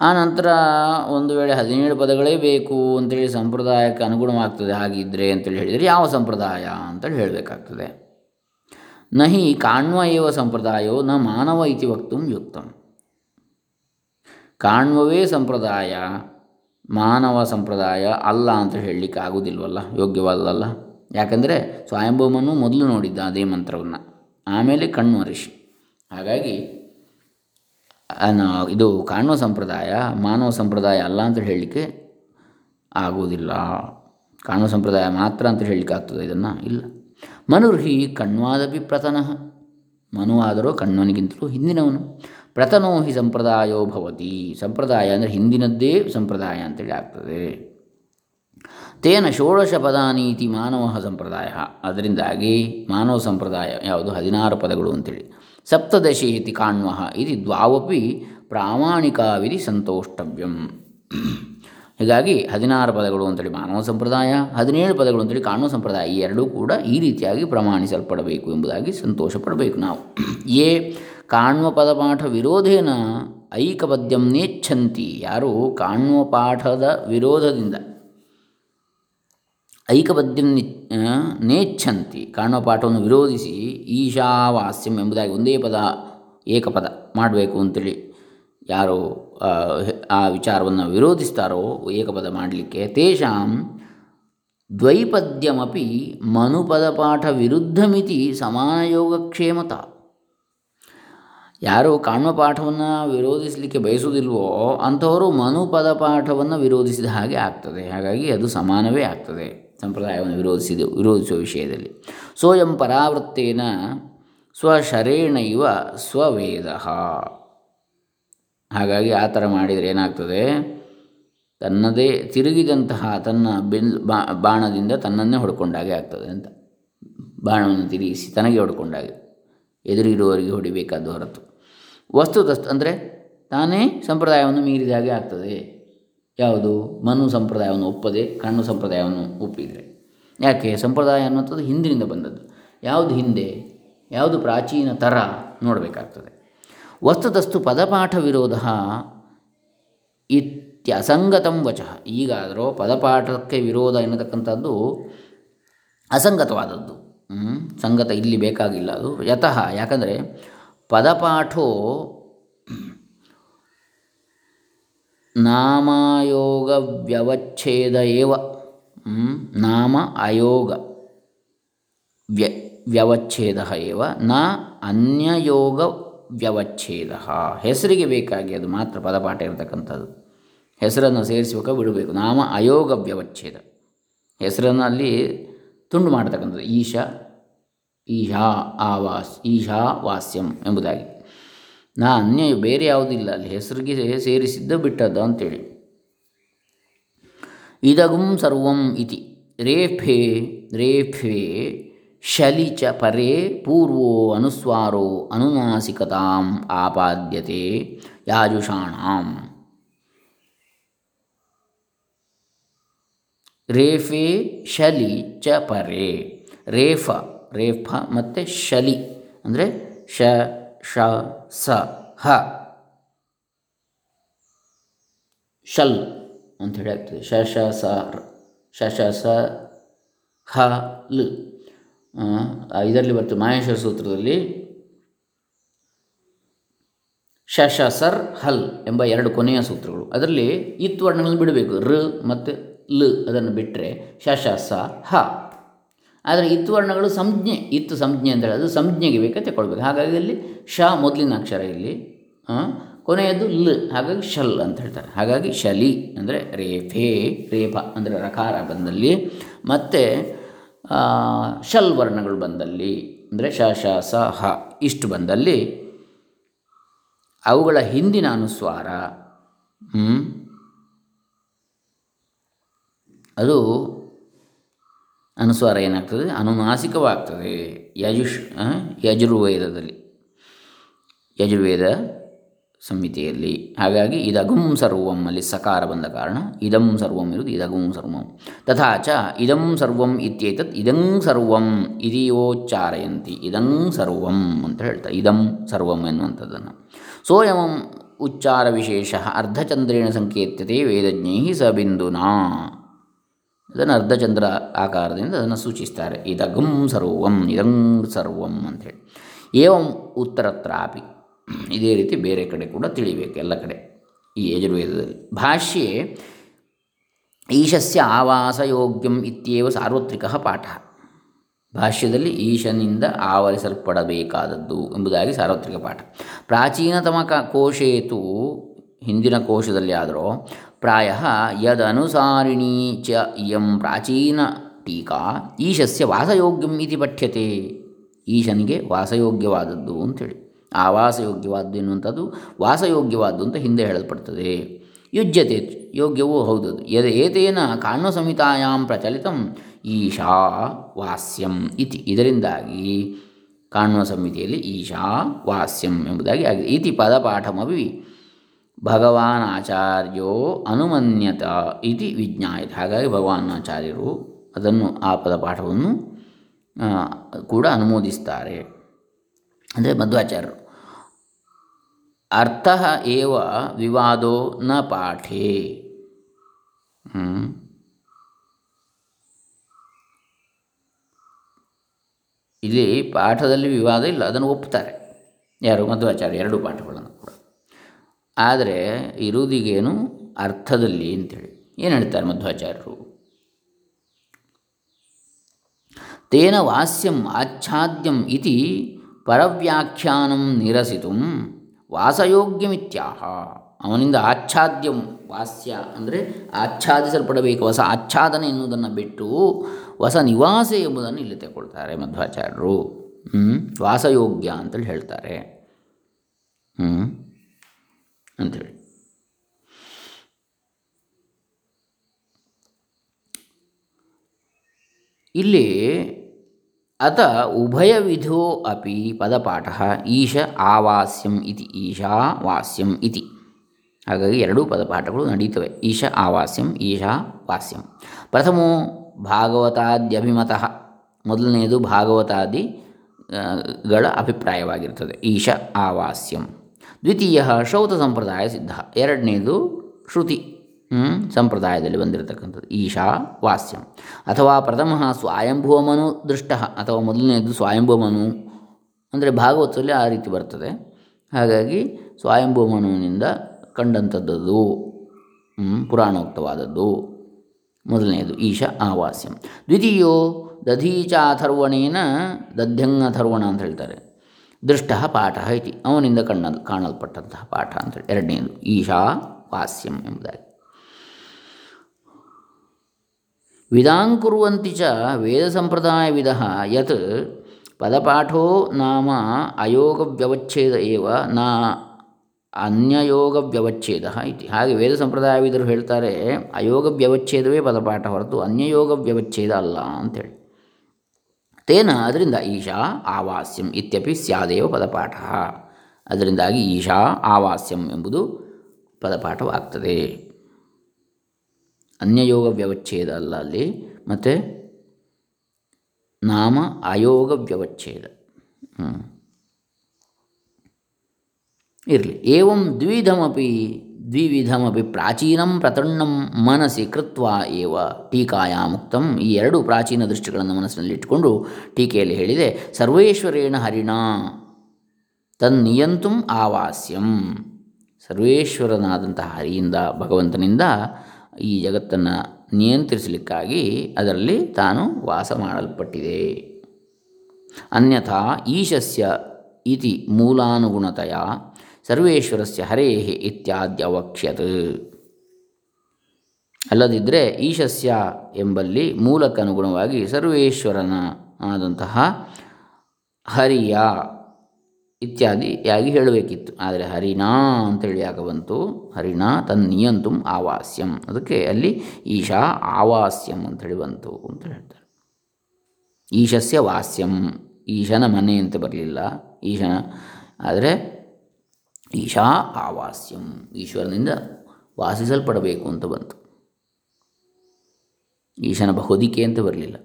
ಆನಂತರ ಒಂದು ವೇಳೆ ಹದಿನೇಳು ಪದಗಳೇ ಬೇಕು ಅಂತೇಳಿ ಸಂಪ್ರದಾಯಕ್ಕೆ ಅನುಗುಣವಾಗ್ತದೆ ಹಾಗಿದ್ದರೆ ಅಂತೇಳಿ ಹೇಳಿದರೆ ಯಾವ ಸಂಪ್ರದಾಯ ಅಂತೇಳಿ ಹೇಳಬೇಕಾಗ್ತದೆ. ನಹಿ ಕಾಣ್ವ ಏವ ಸಂಪ್ರದಾಯೋ ನ ಮಾನವ ಇತಿ ವಕ್ತು ಯುಕ್ತಂ. ಕಾಣ್ವವೇ ಸಂಪ್ರದಾಯ, ಮಾನವ ಸಂಪ್ರದಾಯ ಅಲ್ಲ ಅಂತ ಹೇಳಲಿಕ್ಕೆ ಆಗೋದಿಲ್ವಲ್ಲ ಯೋಗ್ಯವಾದಲ್ಲ ಯಾಕಂದರೆ ಸ್ವಯಂಭೂಮನು ಮೊದಲು ನೋಡಿದ್ದ ಅದೇ ಮಂತ್ರವನ್ನು. ಆಮೇಲೆ ಕಣ್ಣು ಋಷಿ. ಹಾಗಾಗಿ ಇದು ಕಾಣುವ ಸಂಪ್ರದಾಯ, ಮಾನವ ಸಂಪ್ರದಾಯ ಅಲ್ಲ ಅಂತ ಹೇಳಲಿಕ್ಕೆ ಆಗುವುದಿಲ್ಲ. ಕಾಣುವ ಸಂಪ್ರದಾಯ ಮಾತ್ರ ಅಂತ ಹೇಳಲಿಕ್ಕೆ ಆಗ್ತದೆ ಇದನ್ನು? ಇಲ್ಲ. ಮನುರ್ಹಿ ಕಣ್ವಾದಪಿ ಪ್ರತನಃ. ಆದರೂ ಕಣ್ವನಿಗಿಂತಲೂ ಹಿಂದಿನವನು. ಪ್ರತನೋ ಹಿ ಸಂಪ್ರದಾಯೋ ಭವತಿ. ಸಂಪ್ರದಾಯ ಅಂದರೆ ಹಿಂದಿನದ್ದೇ ಸಂಪ್ರದಾಯ ಅಂತೇಳಿ ಆಗ್ತದೆ. ತೇನ ಷೋಡಶ ಪದಾನೀತಿ ಮಾನವ ಸಂಪ್ರದಾಯ. ಅದರಿಂದಾಗಿ ಮಾನವ ಸಂಪ್ರದಾಯ ಯಾವುದು? ಹದಿನಾರು ಪದಗಳು ಅಂತೇಳಿ. ಸಪ್ತದಶಿ ಇತಿ ಕಾಣ್ವ ಇದು ದ್ವಾವಪಿ ಪ್ರಾಮಾಣಿಕವಿಧಿ ಸಂತೋಷ್ಟವ್ಯಂ. ಹೀಗಾಗಿ ಹದಿನಾರು ಪದಗಳು ಅಂತೇಳಿ ಮಾನವ ಸಂಪ್ರದಾಯ, ಹದಿನೇಳು ಪದಗಳು ಅಂತೇಳಿ ಕಾಣುವ ಸಂಪ್ರದಾಯ, ಈ ಎರಡೂ ಕೂಡ ಈ ರೀತಿಯಾಗಿ ಪ್ರಮಾಣಿಸಲ್ಪಡಬೇಕು ಎಂಬುದಾಗಿ ಸಂತೋಷ ಪಡಬೇಕು ನಾವು. ಎ ಕಾಣ್ವ ಪದಪಾಠ ವಿರೋಧೇನ ಐಕಪದ್ಯಂ ನೇಚ್ಛಂತಿ. ಯಾರು ಕಾಣುವ ಪಾಠದ ವಿರೋಧದಿಂದ ಐಕಪದ್ಯಂ ನೇಚ್ಛಂತಿ ಕಾಣುವ ಪಾಠವನ್ನು ವಿರೋಧಿಸಿ ಈಶಾವಾಸ್ಯಂ ಎಂಬುದಾಗಿ ಒಂದೇ ಪದ, ಏಕಪದ ಮಾಡಬೇಕು ಅಂತೇಳಿ ಯಾರು, ಆ ವಿಚಾರವನ್ನು ವಿರೋಧಿಸ್ತಾರೋ ಏಕಪದ ಮಾಡಲಿಕ್ಕೆ ತೇಷಾಂ ದ್ವೈಪದ್ಯಮಪಿ ಮನುಪದಪಾಠ ವಿರುದ್ಧಮಿತಿ ಸಮಾನ ಯೋಗಕ್ಷೇಮತ ಯಾರು ಕಾಣುವ ಪಾಠವನ್ನು ವಿರೋಧಿಸಲಿಕ್ಕೆ ಬಯಸುವುದಿಲ್ವೋ ಅಂಥವರು ಮನುಪದ ಪಾಠವನ್ನು ವಿರೋಧಿಸಿದ ಹಾಗೆ ಆಗ್ತದೆ. ಹಾಗಾಗಿ ಅದು ಸಮಾನವೇ ಆಗ್ತದೆ. ಸಂಪ್ರದಾಯವನ್ನು ವಿರೋಧಿಸಿದ, ವಿರೋಧಿಸುವ ವಿಷಯದಲ್ಲಿ. ಸೋಯಂ ಪರಾವೃತ್ತೇನ ಸ್ವಶರೇಣೈವ ಸ್ವವೇದ. ಹಾಗಾಗಿ ಆ ಥರ ಮಾಡಿದರೆ ಏನಾಗ್ತದೆ? ತನ್ನದೇ ತಿರುಗಿದಂತಹ ತನ್ನ ಬೆಲ್ ಬಾಣದಿಂದ ತನ್ನನ್ನೇ ಹೊಡ್ಕೊಂಡಾಗೆ ಆಗ್ತದೆ ಅಂತ. ಬಾಣವನ್ನು ತಿರುಗಿಸಿ ತನಗೆ ಹೊಡ್ಕೊಂಡಾಗೆ ಎದುರಿರುವವರಿಗೆ ಹೊಡಿಬೇಕಾದ ಹೊರತು. ವಸ್ತುತಸ್ತು ಅಂದರೆ ತಾನೇ ಸಂಪ್ರದಾಯವನ್ನು ಮೀರಿದಾಗೆ ಆಗ್ತದೆ. ಯಾವುದು? ಮನು ಸಂಪ್ರದಾಯವನ್ನು ಒಪ್ಪದೆ ಕಣ್ಣು ಸಂಪ್ರದಾಯವನ್ನು ಒಪ್ಪಿದರೆ. ಯಾಕೆ? ಸಂಪ್ರದಾಯ ಅನ್ನುವಂಥದ್ದು ಹಿಂದಿನಿಂದ ಬಂದದ್ದು. ಯಾವುದು ಹಿಂದೆ? ಯಾವುದು ಪ್ರಾಚೀನ ಥರ ನೋಡಬೇಕಾಗ್ತದೆ. ವಸ್ತುತಸ್ತು ಪದಪಾಠ ವಿರೋಧ ಇತ್ಯಸಂಗತಂ ವಚ. ಈಗಾದರೂ ಪದಪಾಠಕ್ಕೆ ವಿರೋಧ ಎನ್ನತಕ್ಕಂಥದ್ದು ಅಸಂಗತವಾದದ್ದು. ಸಂಗತ ಇಲ್ಲಿ ಬೇಕಾಗಿಲ್ಲ ಅದು. ಯತಃ, ಯಾಕಂದರೆ ಪದಪಾಠೋ ನಾಮಯೋಗ ವ್ಯವಚ್ಛೇದ ಏವ ನಾಮ ಅಯೋಗ ವ್ಯ ವ್ಯವಚ್ಛೇದ ಏವ. ನ ಅನ್ಯಯೋಗ ವ್ಯವಚ್ಛೇದ. ಹೆಸರಿಗೆ ಬೇಕಾಗಿ ಅದು ಮಾತ್ರ ಪದಪಾಠ ಇರತಕ್ಕಂಥದ್ದು. ಹೆಸರನ್ನು ಸೇರಿಸುವಾಗ ಬಿಡಬೇಕು. ನಾಮ ಅಯೋಗ ವ್ಯವಚ್ಛೇದ. ಹೆಸರನ್ನು ಅಲ್ಲಿ ತುಂಡು ಮಾಡತಕ್ಕಂಥದ್ದು. ಈಶಾ ಈಶಾ, ಆವಾಸ್, ಈಶಾ, ವಾಸ್ಯಂ ಎಂಬುದಾಗಿ. ನಾ ಅನ್ಯ ಬೇರೆ ಯಾವುದಿಲ್ಲ ಅಲ್ಲಿ ಹೆಸರಿಗೆ ಸೇರಿಸಿದ್ದು ಬಿಟ್ಟದ್ದು ಅಂತೇಳಿ. ಇದಗುಂ ಸರ್ವಂ ಇತಿ. ರೇಫೆ ರೇಫೆ ಶಲಿ ಚ ಪರೇ ಪೂರ್ವೋ ಅನುಸ್ವಾರೋ ಅನುನಾಸಿಕತಾಂ ಆಪಾದ್ಯತೆ ಯಾಜುಷಾಣಾಂ. ರೇಫೆ ಶಲಿ ಚ ಪರೆ. ರೇಫ ರೇಫ ಮತ್ತು ಶಲಿ ಅಂದರೆ ಶ ಶ ಸ, ಹ. ಶಲ್ ಅಂತ ಆಗ್ತದೆ. ಶ ಶ ಸ ಶ ಶ ಸ, ಹ, ಲ್. ಇದರಲ್ಲಿ ಬರ್ತದೆ ಮಹೇಶ್ವರ ಸೂತ್ರದಲ್ಲಿ ಶ ಶ ಸರ್ ಹಲ್ ಎಂಬ ಎರಡು ಕೊನೆಯ ಸೂತ್ರಗಳು. ಅದರಲ್ಲಿ ಇತ್ ವರ್ಣಗಳನ್ನು ಬಿಡಬೇಕು. ರ ಮತ್ತು ಲ್ ಅದನ್ನು ಬಿಟ್ಟರೆ ಶಶ ಸ ಹ. ಆದರೆ ಇತ್ ವರ್ಣಗಳು ಸಂಜ್ಞೆ, ಇತ್ತು ಸಂಜ್ಞೆ ಅಂತ ಹೇಳಿ ಅದು ಸಂಜ್ಞೆಗೆ ಬೇಕಾ ತಗೊಳ್ಬೇಕು ಹಾಗಾಗಿ ಇಲ್ಲಿ ಶ ಮೊದಲಿನ ಅಕ್ಷರ ಇಲ್ಲಿ ಕೊನೆಯದು ಲ್, ಹಾಗಾಗಿ ಶಲ್ ಅಂತ ಹೇಳ್ತಾರೆ. ಹಾಗಾಗಿ ಶಲಿ ಅಂದರೆ ರೇಫೆ, ರೇಫ ಅಂದರೆ ರಕಾರ ಬಂದಲ್ಲಿ. ಮತ್ತು ಶಲ್ ವರ್ಣಗಳು ಬಂದಲ್ಲಿ, ಅಂದರೆ ಶ ಶ, ಸ, ಹ, ಇಷ್ಟು ಬಂದಲ್ಲಿ, ಅವುಗಳ ಹಿಂದಿನ ಅನುಸ್ವಾರ ಅದು ಅನುಸ್ವಾರ ಏನಾಗ್ತದೆ? ಅನುನಾಸಿಕವಾಗ್ತದೆ. ಯಜುಷ್ ಯಜುರ್ವೇದದಲ್ಲಿ. ಯಜುರ್ವೇದ ಸಂಹಿತೆಯಲ್ಲಿ ಹಾಗಾಗಿ ಇದಗುಂ ಸರ್ವಂ ಅಲ್ಲಿ ಸಕಾರ ಬಂದ ಕಾರಣ ಇದಂ ಸರ್ವಂ ಇರುವುದು ಇದಗುಂ ಸರ್ವಂ. ತಥಾಚ ಇದಂ ಸರ್ವಂ ಇತ್ಯೇತತ್ ಇದಂ ಸರ್ವಂ ಇದೆಯೋಚ್ಚಾರಯಂತಿ. ಇದಂ ಸರ್ವಂ ಅಂತ ಹೇಳ್ತಾರೆ. ಇದಂ ಸರ್ವಂ ಎನ್ನುವಂಥದ್ದನ್ನು. ಸೋಯಮಂ ಉಚ್ಚಾರ ವಿಶೇಷ ಅರ್ಧಚಂದ್ರೇಣ ಸಂಕೇತ್ಯತೆ ವೇದಜ್ಞೈ ಸ ಬಿಂದುನಾ. ಅದನ್ನು ಅರ್ಧಚಂದ್ರ ಆಕಾರದಿಂದ ಅದನ್ನು ಸೂಚಿಸ್ತಾರೆ. ಇದಗಂ ಸರ್ವಂ, ಇದಂ ಸರ್ವಂ ಅಂಥೇಳಿ ಏವಂ ಉತ್ತರತ್ರಾಪಿ. ಇದೇ ರೀತಿ ಬೇರೆ ಕಡೆ ಕೂಡ ತಿಳಿಬೇಕು ಎಲ್ಲ ಕಡೆ ಈ ಯಜುರ್ವೇದದಲ್ಲಿ. ಭಾಷ್ಯೆ, ಈಶಸ್ಯ ಆವಾಸಯೋಗ್ಯಂ ಇತ್ಯೇವ ಸಾರ್ವತ್ರಿಕ ಪಾಠ. ಭಾಷ್ಯದಲ್ಲಿ ಈಶನಿಂದ ಆವರಿಸಲ್ಪಡಬೇಕಾದದ್ದು ಎಂಬುದಾಗಿ ಸಾರ್ವತ್ರಿಕ ಪಾಠ. ಪ್ರಾಚೀನತಮ ಕ ಕೋಶೇತು ಹಿಂದಿನ ಕೋಶದಲ್ಲಿ ಆದರೂ ಪ್ರಾಯ ಯದನುಸಾರಿಣಿ ಚ ಇಯಂ ಪ್ರಾಚೀನ ಟೀಕಾ ಈಶಸ್ಯ ವಾಸಯೋಗ್ಯಂ ಇತಿ ಪಠ್ಯತೆ. ಈಶನಿಗೆ ವಾಸಯೋಗ್ಯವಾದದ್ದು ಅಂಥೇಳಿ ಆವಾಸಯೋಗ್ಯವಾದ್ದು ಎನ್ನುವಂಥದ್ದು ವಾಸಯೋಗ್ಯವಾದ್ದು ಅಂತ ಹಿಂದೆ ಹೇಳಲ್ಪಡ್ತದೆ. ಯುಜ್ಯತೆ ಯೋಗ್ಯವೂ ಹೌದು ಯದ ಏತೇನ ಕಾಣ ಸಂಹಿತಾಯಾಂ ಪ್ರಚಲಿತಂ ಈಶಾ ವಾಸ್ಯಂ ಇತಿ. ಇದರಿಂದಾಗಿ ಕಾಣುವ ಸಂಹಿತೆಯಲ್ಲಿ ಈಶಾ ವಾಸ್ಯಂ ಎಂಬುದಾಗಿ ಆಗಿದೆ. ಇತಿ ಪದಪಾಠಮಿ ಭಗವಾನ್ ಆಚಾರ್ಯೋ ಅನುಮನ್ಯತ ಇತಿ ವಿಜ್ಞಾಯತ. ಹಾಗಾಗಿ ಭಗವಾನ್ ಆಚಾರ್ಯರು ಅದನ್ನು ಆ ಪದಪಾಠವನ್ನು ಕೂಡ ಅನುಮೋದಿಸ್ತಾರೆ. ಅಂದರೆ ಮಧ್ವಾಚಾರ್ಯರು. ಅರ್ಥ ಏವ ವಿವಾದೋ ನ ಪಾಠೇ. ಇಲ್ಲಿ ಪಾಠದಲ್ಲಿ ವಿವಾದ ಇಲ್ಲ, ಅದನ್ನು ಒಪ್ತಾರೆ. ಯಾರು? ಮಧ್ವಾಚಾರ್ಯ, ಎರಡು ಪಾಠಗಳನ್ನು ಕೂಡ. ಆದರೆ ಇರುವುದಿಗೇನು ಅರ್ಥದಲ್ಲಿ ಅಂತೇಳಿ. ಏನು ಹೇಳ್ತಾರೆ ಮಧ್ವಾಚಾರ್ಯರು? ತೇನ ವಾಸ್ಯಂ ಆಚ್ಛಾದ್ಯಂ ಇತಿ ಪರವ್ಯಾಖ್ಯಾನಂ ನಿರಸಿತು. ವಾಸಯೋಗ್ಯಮಿತ್ಯಾಹ. ಅವನಿಂದ ಆಚ್ಛಾದ್ಯಂ ವಾಸ್ಯ ಅಂದರೆ ಆಚ್ಛಾದಿಸಲ್ಪಡಬೇಕು. ಹೊಸ ಆಚ್ಛಾದನೆ ಎನ್ನುವುದನ್ನು ಬಿಟ್ಟು ಹೊಸ ನಿವಾಸ ಎಂಬುದನ್ನು ಇಲ್ಲಿ ತೆಗೊಳ್ತಾರೆ ಮಧ್ವಾಚಾರ್ಯರು. ಹ್ಞೂ ವಾಸಯೋಗ್ಯ ಅಂತೇಳಿ ಹೇಳ್ತಾರೆ. ಹ್ಞೂ ಅಂಥೇಳಿ ಇಲ್ಲಿ ಅತ ಉಭಯವಿಧೋ ಅಪಿ ಪದಪಾಠ ಈಶ ಆವಾಸ್ಯಂ ಇತಿ ಈಶಾ ವಾಸ್ಯಂ ಇತಿ ಹಾಗಾಗಿ ಎರಡೂ ಪದಪಾಠಗಳು ನಡೀತವೆ. ಈಶ ಆವಾಸ್ಯಂ ಈಶಾ ವಾಸ್ಯಂ ಪ್ರಥಮೋ ಭಾಗವತಾದ್ಯಭಿಮತಃ. ಮೊದಲನೆಯದು ಭಾಗವತಾದಿ ಗಳ ಅಭಿಪ್ರಾಯವಾಗಿರ್ತದೆ. ಈಶ ಆವಾಸ್ಯಂ ದ್ವಿತೀಯ ಶ್ರೌತ ಸಂಪ್ರದಾಯ ಸಿದ್ಧ. ಎರಡನೇದು ಶ್ರುತಿ. ಸಂಪ್ರದಾಯದಲ್ಲಿ ಬಂದಿರತಕ್ಕಂಥದ್ದು. ಈಶಾ ವಾಸ್ಯಂ. ಅಥವಾ ಪ್ರಥಮ ಸ್ವಯಂಭುವಮನು ದೃಷ್ಟ, ಅಥವಾ ಮೊದಲನೆಯದು ಸ್ವಯಂಭುವಮನು ಅಂದರೆ ಭಾಗವತದಲ್ಲಿ ಆ ರೀತಿ ಬರ್ತದೆ. ಹಾಗಾಗಿ ಸ್ವಯಂಭುವಮನುವಿನಿಂದ ಕಂಡಂಥದ್ದು ಪುರಾಣೋಕ್ತವಾದದ್ದು. ಮೊದಲನೆಯದು ಈಶ ಆವಾಸ್ಯಂ ದ್ವಿತೀಯೋ ದಧೀಚಾಥರ್ವಣೇನ ದಧ್ಯಂಗಥರ್ವಣ ಅಂತ ಹೇಳ್ತಾರೆ. ದೃಷ್ಟ ಪಾಠ ಇತಿ. ಅವನಿಂದ ಕಣ್ಣ ಕಾಣಲ್ಪಟ್ಟಂತಹ ಪಾಠ ಅಂತೇಳಿ ಎರಡನೇದು ಈಶಾ ವಾಸ್ಯಂ ಎಂಬುದಾಗಿ. ವಿಧಾಂಕುರ್ವಂತಿ ಚ ವೇದ ಸಂಪ್ರದಾಯವಿದ ಯತ್ ಪದಪಾಠೋ ನಾಮ ಅಯೋಗವ್ಯವಚ್ಛೇದ ಏವ ನಾ ಅನ್ಯಯೋಗ ವ್ಯವಚ್ಛೇದ ಇತಿ. ಹಾಗೆ ವೇದ ಸಂಪ್ರದಾಯವಿದರು ಹೇಳ್ತಾರೆ ಅಯೋಗ ವ್ಯವಚ್ಛೇದವೇ ಪದಪಾಠ ಹೊರತು ಅನ್ಯಯೋಗ ವ್ಯವಚ್ಛೇದ ಅಲ್ಲ ಅಂಥೇಳಿ ತೇನ ಅದರಿಂದ ಈಶಾ ಆವಾಸ್ಯಂ ಇತ್ಯಪಿ ಸ್ಯಾದೇವ ಪದಪಾಠ. ಅದರಿಂದಾಗಿ ಈಶಾ ಆವಾಸ್ಯಂ ಎಂಬುದು ಪದಪಾಠವಾಗ್ತದೆ. ಅನ್ಯಯೋಗ ವ್ಯವಚ್ಛೇದ ಅಲ್ಲ ಅಲ್ಲಿ ಮತ್ತು ನಾಮ ಅಯೋಗ ವ್ಯವಚ್ಛೇದ ಇರಲಿ. ಏವಂ ದ್ವಿಧಮಪಿ, ದ್ವಿವಿಧಮಪಿ ಪ್ರಾಚೀನಂ ಪ್ರತಣ್ಣಂ ಮನಸ್ಸಿ ಕೃತ್ವ ಏವ ಟೀಕಾಯಾಮುಕ್ತಂ ಈ ಎರಡು ಪ್ರಾಚೀನ ದೃಷ್ಟಿಗಳನ್ನು ಮನಸ್ಸಿನಲ್ಲಿ ಇಟ್ಟುಕೊಂಡು ಟೀಕೆಯಲ್ಲಿ ಹೇಳಿದೆ, ಸರ್ವೇಶ್ವರೇಣ ಹರಿಣ ತನ್ನಿಯಂತುಂ ಆವಾಸ್ಯಂ. ಸರ್ವೇಶ್ವರನಾದಂತಹ ಹರಿಯಿಂದ ಭಗವಂತನಿಂದ ಈ ಜಗತ್ತನ್ನು ನಿಯಂತ್ರಿಸಲಿಕ್ಕಾಗಿ ಅದರಲ್ಲಿ ತಾನು ವಾಸ ಮಾಡಲ್ಪಟ್ಟಿದೆ. ಅನ್ಯಥಾ ಈಶಸ್ಯ ಇತಿ ಮೂಲಾನುಗುಣತೆಯ ಸರ್ವೇಶ್ವರಸ್ಯ ಹರೇ ಇತ್ಯಾದ್ಯವಕ್ಷ್ಯತ್. ಅಲ್ಲದಿದ್ದರೆ ಈಶಸ್ಯ ಎಂಬಲ್ಲಿ ಮೂಲಕ್ಕನುಗುಣವಾಗಿ ಸರ್ವೇಶ್ವರನ ಆದಂತಹ ಹರಿಯ ಇತ್ಯಾದಿಯಾಗಿ ಹೇಳಬೇಕಿತ್ತು. ಆದರೆ ಹರಿಣಾ ಅಂತೇಳಿ ಯಾಕೆ ಬಂತು. ಹರಿಣಾ ತನ್ನಿಯಂತು ಆವಾಸ್ಯಂ. ಅದಕ್ಕೆ ಅಲ್ಲಿ ಈಶಾ ಆವಾಸ್ಯಂ ಅಂತೇಳಿ ಬಂತು ಅಂತ ಹೇಳ್ತಾರೆ. ಈಶಸ್ಯ ವಾಸ್ಯಂ. ಈಶನ ಮನೆ ಅಂತ ಬರಲಿಲ್ಲ. ಈಶನ ಆದರೆ ಈಶಾ ಆವಾಸ್ಯಂ. ಈಶ್ವರನಿಂದ ವಾಸಿಸಲ್ಪಡಬೇಕು ಅಂತ ಬಂತು. ಈಶನ ಬಹುದಿಕೆ ಅಂತ ಬರಲಿಲ್ಲ.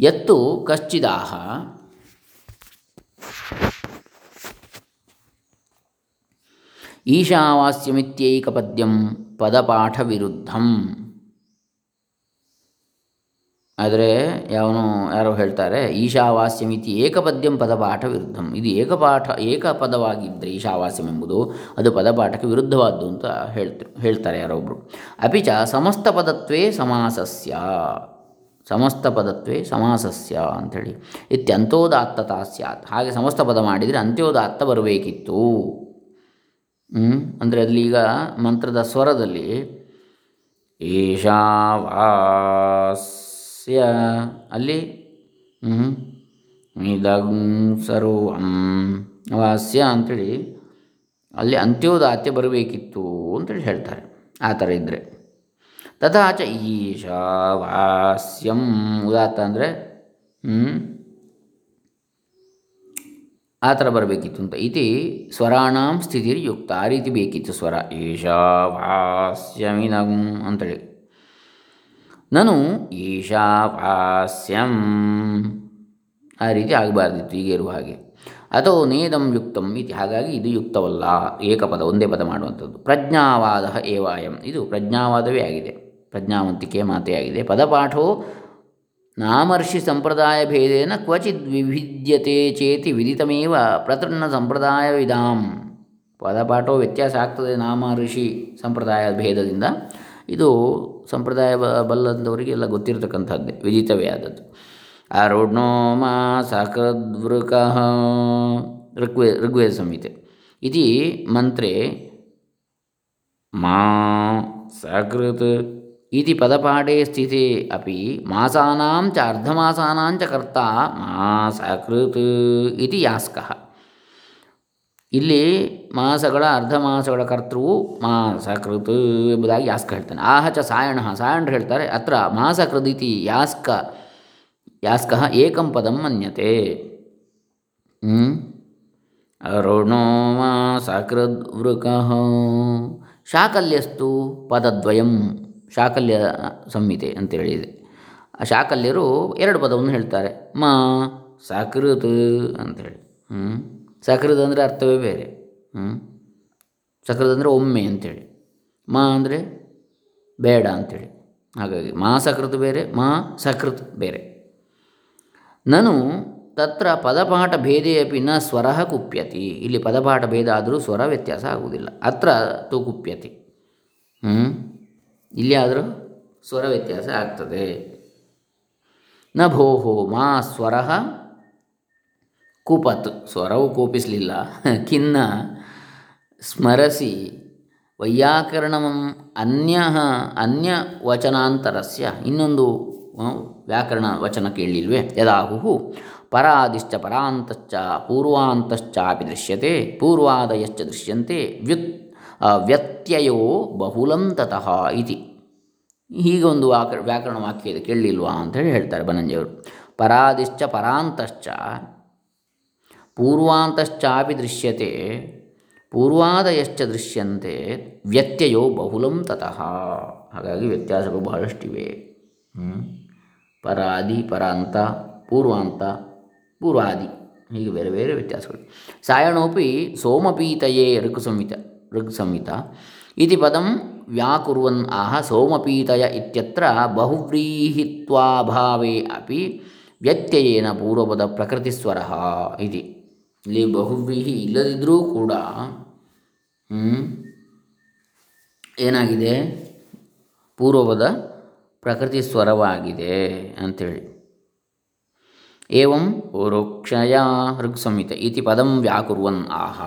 ಎತ್ತು ಕಶ್ಚಿದಾಹ ಈಶಾವಾಸ್ಯಮಿತ್ಯೈಕಪದ್ಯಂ ಪದಪಾಠ ವಿರುದ್ಧಂ ಆದರೆ ಯಾವನು ಯಾರೋ ಹೇಳ್ತಾರೆ, ಈಶಾವಾಸ್ಯಮಿತಿ ಏಕಪದ್ಯಂ ಪದಪಾಠ ವಿರುದ್ಧಂ ಇದು ಏಕಪಾಠ ಏಕಪದವಾಗಿದ್ದರೆ ಈಶಾವಾಸ್ಯಂ ಎಂಬುದು ಅದು ಪದಪಾಠಕ್ಕೆ ವಿರುದ್ಧವಾದ್ದು ಅಂತ ಹೇಳ್ತಾರೆ ಹೇಳ್ತಾರೆ ಯಾರೊಬ್ಬರು ಅಪಿಚ ಸಮಸ್ತ ಪದತ್ವೇ ಸಮಾಸಸ್ಯ. ಸಮಸ್ತ ಪದತ್ವೇ ಸಮಾಸಸ್ಯ ಅಂಥೇಳಿ. ಇತ್ಯಂತೋದಾತ್ತತಾ ಸ್ಯಾತ್. ಹಾಗೆ ಸಮಸ್ತ ಪದ ಮಾಡಿದರೆ ಅಂತ್ಯೋದಾತ್ತ ಬರಬೇಕಿತ್ತು. ಅಂದರೆ ಅಲ್ಲಿ ಈಗ ಮಂತ್ರದ ಸ್ವರದಲ್ಲಿ ಈಶಾವಾಸ್ಯ ಅಲ್ಲಿ? ಸರ್ವಂ ವಾಸ್ಯ ಅಂಥೇಳಿ ಅಲ್ಲಿ ಅಂತ್ಯೋದಾತ್ಯ ಬರಬೇಕಿತ್ತು ಅಂತೇಳಿ ಹೇಳ್ತಾರೆ. ಆ ಥರ ಇದ್ದರೆ ತಥಾಚ ಈಶಾವಾಸ್ಯಂ ಉದಾತ್ತ ಅಂದರೆ ಆ ಥರ ಬರಬೇಕಿತ್ತು ಅಂತ. ಇತಿ ಸ್ವರಾಣಾಂ ಯುಕ್ತ ಆ ರೀತಿ ಬೇಕಿತ್ತು ಸ್ವರ. ಈಶಾವಾಸ್ಯಮಿನಂ ಅಂತೇಳಿ. ನಾನು ಈಶಾವಾಸ್ಯಂ ಆ ರೀತಿ ಆಗಬಾರ್ದಿತ್ತು ಈಗಿರುವ ಹಾಗೆ. ಅಥವಾ ನೇದಂ ಯುಕ್ತಂ ಇತಿ. ಹಾಗಾಗಿ ಇದು ಯುಕ್ತವಲ್ಲ, ಏಕಪದ, ಒಂದೇ ಪದ ಮಾಡುವಂಥದ್ದು. ಪ್ರಜ್ಞಾವಾದ ಏವಾಯಂ. ಇದು ಪ್ರಜ್ಞಾವಾದವೇ ಆಗಿದೆ. ಪ್ರಜ್ಞಾವಂತಿಕೆ ಮಾತೇ ಆಗಿದೆ ಪದಪಾಠವು ನಾಮರ್ಷಿ ಸಂಪ್ರದಾಯ ಭೇದೇನ ಕ್ವಚಿತ್ ವಿಭಿದ್ಯತೆ ಚೇತಿ ವಿದಿತಮೇವ ಪ್ರತೃಣ ಸಂಪ್ರದಾಯ ವಿಧಾಂ ಪದಪಾಠವು ವ್ಯತ್ಯಾಸ ಆಗ್ತದೆ ನಾಮ ಋಷಿ ಸಂಪ್ರದಾಯ ಭೇದದಿಂದ ಇದು ಸಂಪ್ರದಾಯ ಬಲ್ಲದವರಿಗೆ ಎಲ್ಲ ಗೊತ್ತಿರತಕ್ಕಂಥದ್ದೇ ವಿದಿತವೇ ಆದದ್ದು. ಮಾ ಸಕೃದ್ವೃಕ ಋಗ್ವೇ ಋಗ್ವೇದ ಸಂಹಿತೆ. ಇತಿ ಮಂತ್ರೆ ಮಾ ಸಕೃತ್ ಇತಿ ಪದಪಾಠೆ ಸ್ಥಿತಿ ಅಪಿ ಮಾಸಾನಾಂ ಚ ಅರ್ಧಮಾಸಾನಾಂ ಚ ಕರ್ತ ಮಾಸಕೃತ್ ಇತಿ ಯಾಸ್ಕಃ ಇಲ್ಲಿ ಮಾಸಗಳ, ಅರ್ಧಮಾಸಗಳ ಕರ್ತೃವು ಮಾಸಕೃತ್ ಎಂಬುದಾಗಿ ಯಾಸ್ಕ ಹೇಳ್ತಾನೆ. ಆಹ ಚ ಸಾಯಣ ಸಾಯಣರು ಹೇಳ್ತಾರೆ, ಅತ್ರ ಮಾಸಕೃದಿತಿ ಯಾಸ್ಕ ಯಾಸ್ಕ ಏಕಂ ಪದಂ ಮನ್ಯತೆ. ಅರುಣೋ ಮಾಸಕೃದ್ವೃಕ ಶಾಕಲ್ಯಸ್ತು ಪದದ್ವಯಂ ಶಾಕಲ್ಯ ಸಂಹಿತೆ ಅಂತೇಳಿದೆ ಆ ಶಾಕಲ್ಯರು ಎರಡು ಪದವನ್ನು ಹೇಳ್ತಾರೆ. ಮಾ, ಸಕೃತ್ ಅಂತೇಳಿ ಹ್ಞೂ ಸಕೃತ್ ಅಂದರೆ ಅರ್ಥವೇ ಬೇರೆ. ಹ್ಞೂ ಸಕೃತ್ ಅಂದರೆ ಒಮ್ಮೆ ಅಂಥೇಳಿ ಮಾ ಅಂದರೆ ಬೇಡ ಅಂಥೇಳಿ ಹಾಗಾಗಿ ಮಾ ಸಕೃತ್ ಬೇರೆ, ಮಾ ಸಕೃತ್ ಬೇರೆ. ನಾನು ತತ್ರ ಪದಪಾಠ ಭೇದೆಯಪಿ ನ ಸ್ವರ ಕುಪ್ಯತಿ. ಇಲ್ಲಿ ಪದಪಾಠ ಭೇದ ಆದರೂ ಸ್ವರ ವ್ಯತ್ಯಾಸ ಆಗುವುದಿಲ್ಲ. ಅತ್ರ ತು ಕುಪ್ಯತಿ. ಹ್ಞೂ ಇಲ್ಲಿ ಆದರೂ ಸ್ವರ ವ್ಯತ್ಯಾಸ ಆಗ್ತದೆ. ನ ಭೋಹೋ ಮಾ ಸ್ವರ ಕೂಪತ್. ಸ್ವರವು ಕೂಪಿಸಲಿಲ್ಲ. ಖಿನ್ನ ಸ್ಮರಸಿ ವೈಯಾಕರಣ ಅನ್ಯ ಅನ್ಯ ವಚನಾಂತರಸ್ಯ ಇನ್ನೊಂದು ವ್ಯಾಕರಣ ವಚನ ಕೇಳಿಲ್ವೇ? ಯದಾಹು ಪರಾದಿಶ್ಚ ಪರಾಂತಶ್ಚ ಪೂರ್ವಾಂತಶ್ಚಾಪಿ ದೃಶ್ಯತೆ ಪೂರ್ವಾದಯಶ್ಚ ದೃಶ್ಯಂತೆ ವ್ಯುತ್ ವ್ಯತ್ಯಯೋ ಬಹುಲಂತತಃ ಇತಿ. ಹೀಗೆ ಒಂದು ವಾಕ, ವ್ಯಾಕರಣ ವಾಕ್ಯ ಇದೆ, ಕೇಳಲಿಲ್ವಾ ಹೇಳಿ ಹೇಳ್ತಾರೆ ಬನಂಜಿಯವರು. ಪರಾದಿಶ್ಚ ಪರಾಂತಶ್ಚ. ಪೂರ್ವಾಂತಶ್ಚಾಪಿ ದೃಶ್ಯತೆ, ಪೂರ್ವಾದಯಶ್ಚ ದೃಶ್ಯಂತೆ ವ್ಯತ್ಯಯೋ ಬಹುಲಂ ತತಃ ಹಾಗಾಗಿ ವ್ಯತ್ಯಾಸಗಳು ಬಹಳಷ್ಟಿವೆ. ಪರಾದಿ, ಪರಾಂತ, ಪೂರ್ವಾಂತ, ಪೂರ್ವಾದಿ. ಹೀಗೆ ಬೇರೆ ಬೇರೆ ವ್ಯತ್ಯಾಸಗಳು. ಸಾಯಣೋಪಿ ಸೋಮಪೀತಯೇ ಋಕು ಸಂಹಿತ ಋಗ್ ಸಂಹಿತ ಇತಿ ಪದಂ ವ್ಯಾಕುರ್ವನ್ ಆಹ ಸೋಮಪೀತಯ ಇತ್ಯತ್ರ ಬಹುವ್ರೀಹಿತ್ವಾಭಾವೇ ಅಪಿ ವ್ಯತ್ಯಯೇನ ಪೂರ್ವಪದ ಪ್ರಕೃತಿಸ್ವರ ಇದೆ ಇಲ್ಲಿ ಬಹುವ್ರೀಹಿ ಇಲ್ಲದಿದ್ದರೂ ಕೂಡ ಏನಾಗಿದೆ? ಪೂರ್ವಪದ ಪ್ರಕೃತಿ ಸ್ವರವಾಗಿದೆ ಅಂಥೇಳಿ ಏವಂ ಪೂರೋಕ್ಷಯ ಋಗ್ಸಂಹಿತ. ಇತಿ ಪದಂ ವ್ಯಾಕುರ್ವನ್ ಆಹ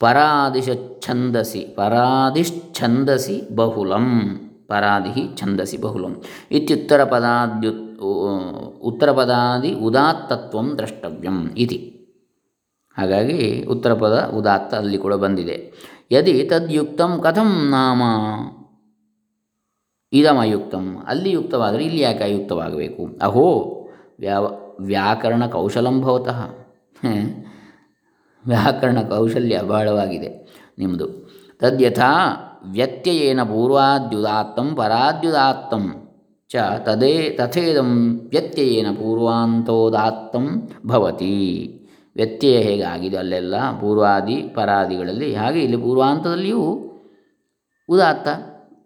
ಪರಾದಿಶ್ಛಂದಸಿ ಪರಾದಿಶ್ಛಂದಸಿ ಬಹುಲಂ ಪರಾದಿ ಛಂದಸಿ ಬಹುಲಂ. ಇತ್ಯುತ್ತರ ಪದಾದ್ಯು ಉತ್ತರ ಪದಾದಿ ಉದಾತ್ತತ್ವ ದ್ರಷ್ಟವ್ಯಂ ಇತಿ. ಹಾಗಾಗಿ ಉತ್ತರ ಪದ ಉದಾತ್ತ ಅಲ್ಲಿ ಕೂಡ ಬಂದಿದೆ. ಯದಿ ತದ್ಯುಕ್ತಂ ಕಥಂ ನಾಮ. ಇದಮಯುಕ್ತಂ, ಅಲ್ಲಿ ಯುಕ್ತವಾದರೆ ಇಲ್ಲಿ ಯಾಕೆ ಅಯುಕ್ತವಾಗಬೇಕು? ಅಹೋ, ವ್ಯಾವ, ವ್ಯಾಕರಣ ಕೌಶಲಂ ಭವತಃ. ವ್ಯಾಕರಣ ಕೌಶಲ್ಯ ಬಹಳವಾಗಿದೆ. ನಿಮ್ಮದು ತದ್ಯಥಾ ವ್ಯತ್ಯಯೇನ ಪೂರ್ವಾದ್ಯುದಾತ್ತಂ ಪರಾದ್ಯುದಾತ್ತಂ ಚ ತದೇ ತಥೇದಂ ವ್ಯತ್ಯಯೇನ ಪೂರ್ವಾಂತೋದಾತ್ತಂ ಭವತಿ. ವ್ಯತ್ಯಯ ಹೇಗಾಗಿದೆ ಅಲ್ಲೆಲ್ಲ? ಪೂರ್ವಾದಿ, ಪರಾದಿಗಳಲ್ಲಿ ಹಾಗೆ ಇಲ್ಲಿ ಪೂರ್ವಾಂತದಲ್ಲಿಯೂ ಉದಾತ್ತ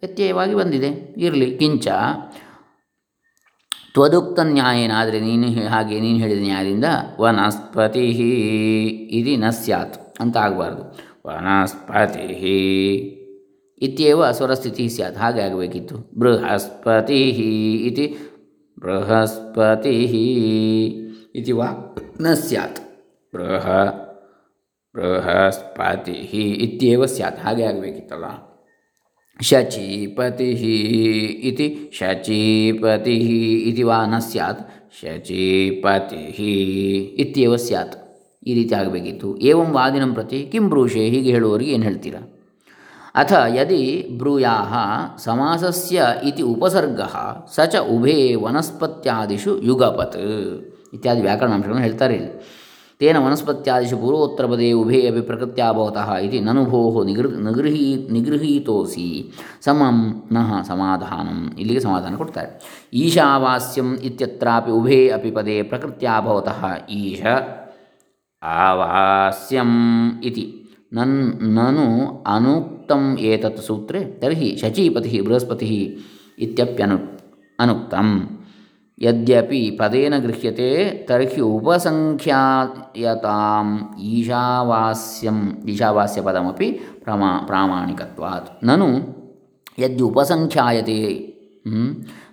ವ್ಯತ್ಯಯವಾಗಿ ಬಂದಿದೆ. ಇರಲಿ. ಕಿಂಚ ತ್ವದುಕ್ತ ನ್ಯಾಯೇನ ಆದರೆ ನೀನು ಹಾಗೆ ನೀನು ಹೇಳಿದ ನ್ಯಾಯದಿಂದ ವನಸ್ಪತಿ ಇದು ನ ಸ್ಯಾತ್ ಅಂತ ಆಗಬಾರ್ದು. ವನಸ್ಪತಿ ಇತ್ಯೇವ ಸ್ವರಸ್ಥಿತಿ ಸ್ಯಾತ್, ಹಾಗೆ ಆಗಬೇಕಿತ್ತು. ಬೃಹಸ್ಪತಿ ಇತಿ ಬೃಹಸ್ಪತಿ ಇತಿ ವಾ ನ ಸ್ಯಾತ್. ಬೃಹ ಬೃಹಸ್ಪತಿ ಇತ್ಯೇವ ಸ್ಯಾತ್, ಹಾಗೆ ಆಗಬೇಕಿತ್ತಲ್ಲ. ಶಚೀಪತಿ ಇತಿ ಶಚೀಪತಿ ಇತಿ ವಾನ ಸ್ಯಾತ್ ಶಚೀಪತಿ ಇತ್ಯೇವ ಸ್ಯಾತ್ ಈ ರೀತಿ ಆಗಬೇಕಿತ್ತು. ಏವಂ ವಾದಿನಂ ಪ್ರತಿ, ಕಿಂ ಬ್ರೂಷೆ, ಹೀಗೆ ಹೇಳುವವರಿಗೆ ಏನು ಹೇಳ್ತೀರಾ? ಅಥ ಯದಿ ಬ್ರೂಯಾಹ ಸಮಾಸಸ್ಯ ಇತಿ ಉಪಸರ್ಗ ಸ ಚ ಉಭೇ ವನಸ್ಪತ್ಯಾದಿಷು ಯುಗಪತ್. ಇತ್ಯಾದಿ ವ್ಯಾಕರಣಾಂಶಗಳನ್ನು ಹೇಳ್ತಾರೆ ಇಲ್ಲಿ. ತೇನ ವನಸ್ಪತ್ಯಾದಿಷು ಪೂರ್ವೋತ್ತರಪದೇ ಉಭೇ ಅಪಿ ಪ್ರಕೃತ್ಯಾ ಭವತಃ ಇತಿ ನನು ಭೋಃ ನಿಗೃ, ನಿಗೃಹೀ, ನಿಗೃಹೀತೋಸಿ ಸಮಂ ನಃ ಸಮಾಧಾನಂ. ಇಲ್ಲಿಗೆ ಸಮಾಧಾನ ಕೊಡ್ತಾರೆ. ಈಶಾವಾಸ್ಯಂ ಇತ್ಯತ್ರಾಪಿ ಉಭೇ ಅಪಿ ಪದೇ ಪ್ರಕೃತ್ಯಾ ಭವತಃ ಈಶ ಆವಾಸ್ಯಂ ಇತಿ. ನನ್, ನನು ಅನುಕ್ತಂ ಏತತ್ ಸೂತ್ರೆ. ತರ್ಹಿ ಶಚೀಪತಿ ಬೃಹಸ್ಪತಿ ಇತ್ಯಪ್ಯನು, ಅನುಕ್ತಂ. ಯದ್ಯಪಿ ಪದೇನ ಗೃಹ್ಯತೆ ತರ್ಹಿ ಉಪಸಂಖ್ಯಾಯತಾಂ ಈಶಾವಾಸ್ಯಂ ಈಶಾವಾಸ್ಯ ಪದಮಪಿ ಪ್ರಮಾ ಪ್ರಾಮಾಣಿಕತ್ವಾತ್ ನನು ಯದ್ಯ ಉಪಸಂಖ್ಯಾಯತೆ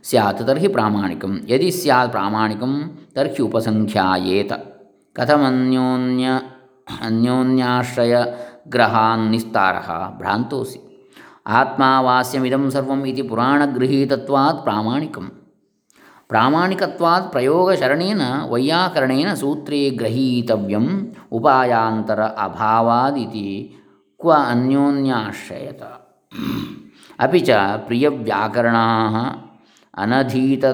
ಸ್ಯಾತ್ ತರ್ಹಿ ಪ್ರಾಮಾಣಿಕಂ ಯದಿ ಸ್ಯಾತ್ ಪ್ರಾಮಾಣಿಕಂ ತರ್ಹಿ ಉಪಸಂಖ್ಯಾಯೇತ ಕಥಮನ್ಯೋನ್ಯ ಅನ್ಯೋನ್ಯಾಶ್ರಯ ಗ್ರಹಾನ್ ನಿಸ್ತಾರ ಭ್ರಾಂತೋಸಿ ಆತ್ಮಾವಾಸ್ಯಮಿದಂ ಸರ್ವಂ ಇತಿ ಪುರಾಣಗೃಹೀತತ್ವಾತ್ ಪ್ರಾಮಾಣಿಕಂ ಪ್ರಾಮಾಣಿಕತ್ವಾತ್ ಪ್ರಯೋಗಶರಣೇನ ವೈಯಾಕರಣೇನ ಸೂತ್ರೇ ಗ್ರಹೀತವ್ಯಂ ಉಪಾಯಾಂತರ ಅಭಾವಾದಿತಿ ಕ್ವ ಅನ್ಯೋನ್ಯಾಶ್ರಯತ. ಅಪಿ ಚ ಪ್ರಿಯವ್ಯಾಕರಣಾಃ ಅನಧೀತ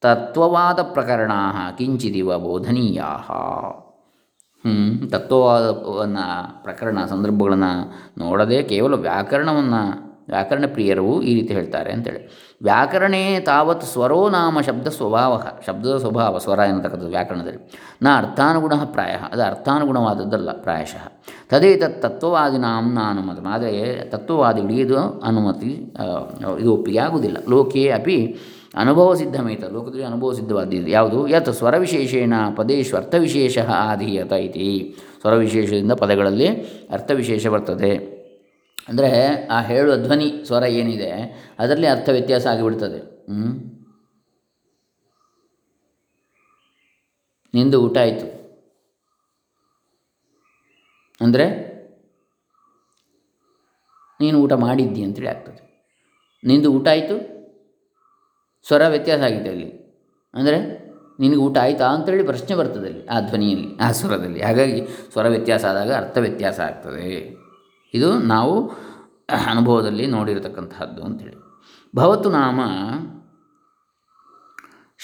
ತತ್ವವಾದ ಪ್ರಕರಣ ಕಿಂಚಿದಿವ ಬೋಧನೀಯ. ತತ್ವವಾದವನ್ನು ಪ್ರಕರಣ ಸಂದರ್ಭಗಳನ್ನು ನೋಡದೆ ಕೇವಲ ವ್ಯಾಕರಣವನ್ನು ವ್ಯಾಕರಣ ಪ್ರಿಯರು ಈ ರೀತಿ ಹೇಳ್ತಾರೆ ಅಂತೇಳಿ. ವ್ಯಾಕರಣೇ ತಾವತ್ ಸ್ವರೋ ನಾಮ ಶಬ್ದ ಸ್ವಭಾವ. ಶಬ್ದದ ಸ್ವಭಾವ, ಸ್ವರ ಎನ್ನತಕ್ಕಂಥದ್ದು ವ್ಯಾಕರಣದಲ್ಲಿ. ನ ಅರ್ಥಾನುಗುಣ ಪ್ರಾಯ. ಅದು ಅರ್ಥಾನುಗುಣವಾದದ್ದಲ್ಲ, ಪ್ರಾಯಶಃ. ತದೇತತ್ ತತ್ವವಾದಿನಾಂ ನಾಮ ಅನುಮತಿ ಆದರೆ ಇದು ಅನುಮತಿ ಇದು ಒಪ್ಪಿಗೆ ಆಗುವುದಿಲ್ಲ. ಲೋಕೆ ಅಪಿ ಅನುಭವ ಸಿದ್ಧಮೇತ. ಲೋಕದಲ್ಲಿ ಅನುಭವ ಸಿದ್ಧವಾದ ಯಾವುದು? ಯತ್ ಸ್ವರವಿಶೇಷೇಣ ಪದೇಶು ಅರ್ಥವಿಶೇಷ ಆಧೀಯತ ಇತಿ. ಸ್ವರವಿಶೇಷದಿಂದ ಪದಗಳಲ್ಲಿ ಅರ್ಥವಿಶೇಷ ಬರ್ತದೆ. ಅಂದರೆ ಆ ಹೇಳುವ ಧ್ವನಿ ಸ್ವರ ಏನಿದೆ, ಅದರಲ್ಲಿ ಅರ್ಥ ವ್ಯತ್ಯಾಸ ಆಗಿಬಿಡ್ತದೆ. ಹ್ಞೂ ನಿಂದು ಊಟ ಆಯಿತು. ಅಂದರೆ ನೀನು ಊಟ ಮಾಡಿದ್ದಿ ಅಂತೇಳಿ ಆಗ್ತದೆ. ನಿಂದು ಊಟ ಆಯಿತು? ಸ್ವರ ವ್ಯತ್ಯಾಸ ಆಗಿದೆ ಅಲ್ಲಿ. ಅಂದರೆ ನಿನಗೆ ಊಟ ಆಯಿತಾ ಅಂತೇಳಿ ಪ್ರಶ್ನೆ ಬರ್ತದೆ ಅಲ್ಲಿ ಆ ಧ್ವನಿಯಲ್ಲಿ, ಆ ಸ್ವರದಲ್ಲಿ. ಹಾಗಾಗಿ ಸ್ವರ ವ್ಯತ್ಯಾಸ ಆದಾಗ ಅರ್ಥ ವ್ಯತ್ಯಾಸ ಆಗ್ತದೆ. ಇದು ನಾವು ಅನುಭವದಲ್ಲಿ ನೋಡಿರತಕ್ಕಂತಹದ್ದು ಅಂಥೇಳಿ. ಭವತ್ತು ನಾಮ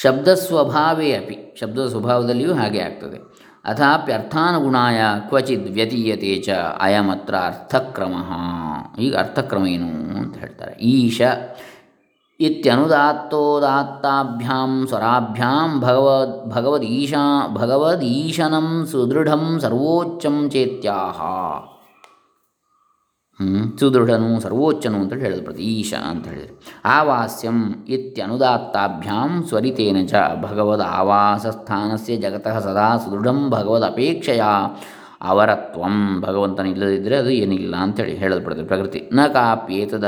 ಶಬ್ದ ಸ್ವಭಾವೇ ಅಪಿ. ಶಬ್ದ ಸ್ವಭಾವದಲ್ಲಿಯೂ ಹಾಗೆ ಆಗ್ತದೆ. ಅಥಾಪ್ಯರ್ಥಾನುಗುಣಾಯ ಕ್ವಚಿದ್ ವ್ಯತೀಯತೆ ಚ ಅಯಮತ್ರ ಅರ್ಥಕ್ರಮ. ಈಗ ಅರ್ಥಕ್ರಮ ಏನು ಅಂತ ಹೇಳ್ತಾರೆ. ಈಶ ಇತ್ಯನುದಾತ್ತೋದಾತ್ತಾಭ್ಯಾಂ ಸ್ವರಾಭ್ಯಾಂ ಭಗವದ್ ಭಗವದೀಶಾ ಭಗವದೀಶನಂ ಸುದೃಢಂ ಸರ್ವೋಚ್ಚಂ ಚೇತ್ಯಾಹ. ಸುದೃಢನು ಸರ್ವೋಚ್ಚನು ಅಂತೇಳಿ ಹೇಳಿದ ಪ್ರತಿ ಈಶ ಅಂತ ಹೇಳಿದರು. ಆವಾಸ್ಯಂ ಇತ್ಯನುದಾತ್ತಾಭ್ಯಾಂ ಸ್ವರಿತೇನ ಚ ಭಗವದ್ ಆವಾಸಸ್ಥಾನಸ್ಯ ಜಗತಃ ಸದಾ ಸುದೃಢಂ ಭಗವದ್ ಅಪೇಕ್ಷೆಯ ಅವರತ್ವಂ. ಭಗವಂತನ ಇಲ್ಲದಿದ್ದರೆ ಅದು ಏನಿಲ್ಲ ಅಂತೇಳಿ ಹೇಳಲ್ಪಡ್ತದೆ ಪ್ರಕೃತಿ. ನ ಕಾಪ್ಯೇತದ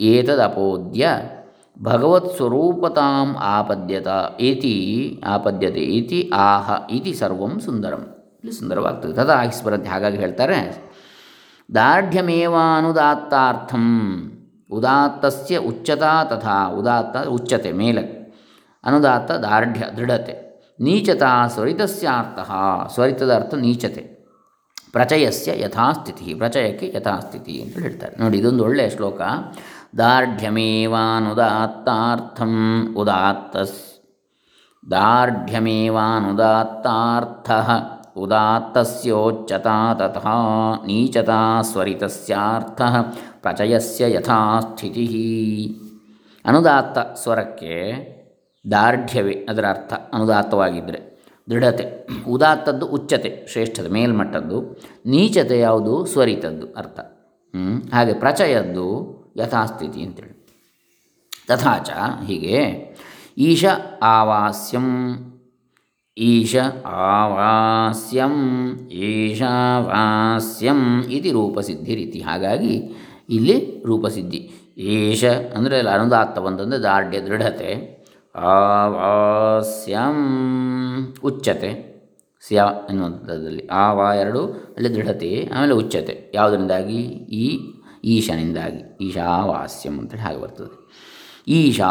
ಏತದಪೋದ್ಯ ಭಗವತ್ ಸ್ವರೂಪತಾಂ ಆಪದ್ಯತ ಇತಿ ಆಪದ್ಯತೆ ಇತಿ ಆಹ ಇತಿ ಸರ್ವಂ ಸುಂದರಂ. ಇಲ್ಲಿ ಸುಂದರವಾಗ್ತದೆ. ತದಾ ಸ್ಮರತಿ ಹಾಗಾಗಿ ಹೇಳ್ತಾರೆ. ದಾರ್ಢ್ಯಮೇವಾನುದಾತ್ತಾರ್ಥಂ. ಉದಾತ್ತಸ್ಯ ಉಚ್ಚತಾ ತಥಾ ಉದಾತ್ತ ಉಚ್ಚತೆ ಮೇಲೆ. ಅನುದಾತ್ತ ದಾರ್ಢ್ಯ ದೃಢತೆ. ನೀಚತಾ ಸ್ವರಿತಸ್ಯಾರ್ಥ. ಸ್ವರಿತದ ಅರ್ಥ ನೀಚತೆ. ಪ್ರಚಯಸ್ಯ ಯಥಾಸ್ಥಿತಿ. ಪ್ರಚಯಕ್ಕೆ ಯಥಾಸ್ಥಿತಿ ಅಂತ ಹೇಳ್ತಾರೆ. ನೋಡಿ, ಇದೊಂದು ಒಳ್ಳೆಯ ಶ್ಲೋಕ. ದಾರ್ಢ್ಯಮೇವಾನುದಾತ್ತಾರ್ಥಂ. ಉದಾತ್ತಸ್. ದಾರ್ಢ್ಯಮೇವಾನುದಾತ್ತಾರ್ಥ. ಉದಾತ್ತಸ್ಯೋಚ್ಚತಾ ತಥಾ ನೀಚತಾ ಸ್ವರಿತಸ್ಯಾರ್ಥ ಪ್ರಚಯಸ್ಯ ಯಥಾಸ್ಥಿತಿ ಅನುದಾತ್ತ ಸ್ವರಕ್ಕೆ ದಾರ್ಢ್ಯವೇ ಅದರ ಅರ್ಥ ಅನುದಾತ್ತವಾಗಿದ್ದರೆ. ದೃಢತೆ, ಉದಾತ್ತದ್ದು ಉಚ್ಚತೆ, ಶ್ರೇಷ್ಠತೆ, ಮೇಲ್ಮಟ್ಟದ್ದು. ನೀಚತೆ ಯಾವುದು? ಸ್ವರಿತದ್ದು ಅರ್ಥ. ಹಾಗೆ ಪ್ರಚಯದ್ದು ಯಥಾಸ್ಥಿತಿ ಅಂತೇಳಿ. ತಥಾಚ ಹೀಗೆ ಈಶ ಆವಾಸ್ಯಂ ಈಶ ಆವಾಸ್ಯಂ ಈಶಾವಾಸ್ಯಂ ಈ ರೂಪಸಿದ್ಧಿ ರೀತಿ ಹಾಗಾಗಿ ಇಲ್ಲಿ ರೂಪಸಿದ್ಧಿ. ಈಶ ಅಂದರೆ ಅಲ್ಲಿ ಅನುದಾತ್ತ ಬಂತಂದರೆ ದಾರ್ಢ್ಯ, ದೃಢತೆ. ಆವಾಸ್ಯಂ ಉಚ್ಚತೆ. ಸ್ಯ ಎನ್ನುವಂಥದ್ದಲ್ಲಿ ಆವಾ ಎರಡು, ಅಲ್ಲಿ ದೃಢತೆ, ಆಮೇಲೆ ಉಚ್ಚತೆ. ಯಾವುದರಿಂದಾಗಿ? ಈ ಈಶನಿಂದಾಗಿ. ಈಶಾವಾಸ್ಯಂ ಅಂತೇಳಿ ಹಾಗೆ ಬರ್ತದೆ. ಈಶಾ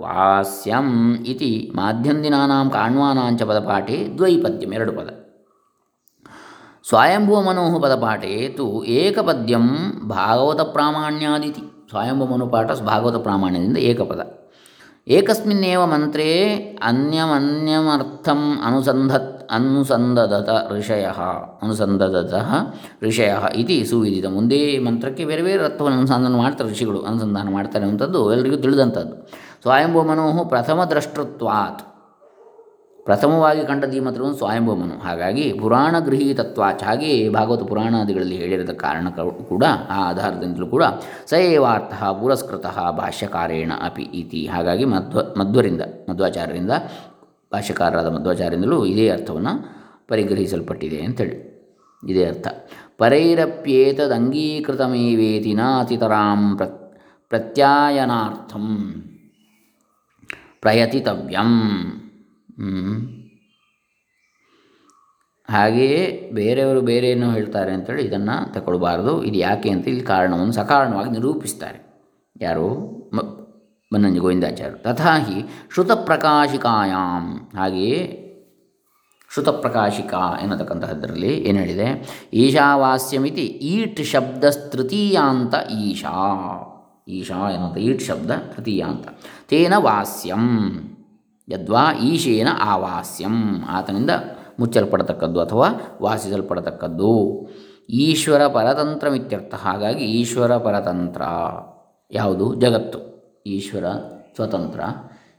ವಾಸ್ಯಂ ಇತಿ ಮಾಧ್ಯಂದಿನಾನಾಂ ಕಾಣ್ವಾನಾಂಚ ಪದಪಾಠೆ ದ್ವೈಪದ್ಯಂ ಎರಡು ಪದ ಸ್ವಯಂಭುವ ಮನೋಹ ಪದಪಾಠೆ ತು ಏಕಪದ್ಯಂ ಭಾಗವತ ಪ್ರಾಮಾಣ್ಯಾದಿತಿ ಸ್ವಯಂಭುವ ಮನುಪಾಠ ಭಾಗವತ ಪ್ರಾಮಾಣ್ಯದಿಂದ ಏಕಪದ ಏಕಸ್ಮಿನ್ನೇವ ಮಂತ್ರೇ ಅನ್ಯಮನ್ಯಮರ್ಥಂ ಅನುಸಂಧತ್ ಅನುಸಂಧದತ ಋಷಯ ಅನುಸಂಧದತಃ ಋಷಯ ಇತಿ ಸುವಿದಿತ. ಮುಂದೆ ಮಂತ್ರಕ್ಕೆ ಬೇರೆ ಬೇರೆ ಅರ್ಥವನ್ನು ಅನುಸಂಧಾನ ಮಾಡ್ತಾರೆ ಋಷಿಗಳು, ಅನುಸಂಧಾನ ಮಾಡ್ತಾರೆ ಅಂಥದ್ದು ಎಲ್ಲರಿಗೂ ತಿಳಿದಂಥದ್ದು. ಸ್ವಯಂಭೂ ಮನೋಹು ಪ್ರಥಮ ದ್ರಷ್ಟೃತ್ವಾತ್. ಪ್ರಥಮವಾಗಿ ಕಂಡದ್ದು ಈ ಮಂತ್ರವನ್ನು ಸ್ವಯಂಭೂಮನು ಹಾಗಾಗಿ ಪುರಾಣ ಗೃಹೀತತ್ವಾಚ. ಹಾಗೆಯೇ ಭಾಗವತ ಪುರಾಣಾದಿಗಳಲ್ಲಿ ಹೇಳಿರದ ಕಾರಣ ಕೂಡ, ಆ ಆಧಾರದಿಂದಲೂ ಕೂಡ ಸಯೇವಾರ್ಥ ಪುರಸ್ಕೃತ ಭಾಷ್ಯಕಾರೇಣ ಅಪಿ ಇತಿ. ಹಾಗಾಗಿ ಮಧ್ವ, ಮಧ್ವರಿಂದ, ಮಧ್ವಾಚಾರ್ಯರಿಂದ ಭಾಷ್ಯಕಾರರಾದ ಮಧ್ವಾಚಾರ್ಯರಿಂದಲೂ ಇದೇ ಅರ್ಥವನ್ನು ಪರಿಗ್ರಹಿಸಲ್ಪಟ್ಟಿದೆ ಅಂತೇಳಿ. ಇದೇ ಅರ್ಥ. ಪರೈರಪ್ಯೇತದಂಗೀಕೃತಮೇವೇತಿ ನಾತಿತರಾಂ ಪ್ರ, ಪ್ರತ್ಯಾಯನಾರ್ಥಂ ಪ್ರಯತಿತವ್ಯಂ. ಹಾಗೆಯೇ ಬೇರೆಯವರು ಬೇರೆ ಏನೋ ಹೇಳ್ತಾರೆ ಅಂತೇಳಿ ಇದನ್ನು ತಗೊಳ್ಬಾರ್ದು. ಇದು ಯಾಕೆ ಅಂತ ಇಲ್ಲಿ ಕಾರಣವನ್ನು ಸಕಾರಣವಾಗಿ ನಿರೂಪಿಸ್ತಾರೆ. ಯಾರು? ಬನ್ನಂಜಿ ಗೋವಿಂದಾಚಾರ್ಯರು. ತಥಾ ಹಿ ಶ್ರುತಪ್ರಕಾಶಿಕಾಯಾಮ್ ಹಾಗೆಯೇ ಶ್ರುತಪ್ರಕಾಶಿಕಾ ಎನ್ನತಕ್ಕಂತಹದ್ದರಲ್ಲಿ ಏನು ಹೇಳಿದೆ? ಈಶಾವಾಸ್ಯಮಿತಿ ಈಟ್ ಶಬ್ದ ತೃತೀಯಾಂತ ಈಶಾ. ಈಶಾ ಎನ್ನುವಂಥ ಈಟ್ ಶಬ್ದ ತೃತೀಯಾಂತ. ತೇನ ವಾಸ್ಯಂ. ಯದ್ವಾ ಈಶೇನ ಆವಾಸ್ಯಂ. ಆತನಿಂದ ಮುಚ್ಚಲ್ಪಡತಕ್ಕದ್ದು ಅಥವಾ ವಾಸಿಸಲ್ಪಡತಕ್ಕದ್ದು. ಈಶ್ವರ ಪರತಂತ್ರಮಿತ್ಯರ್ಥ. ಹಾಗಾಗಿ ಈಶ್ವರ ಪರತಂತ್ರ. ಯಾವುದು? ಜಗತ್ತು. ಈಶ್ವರ ಸ್ವತಂತ್ರ.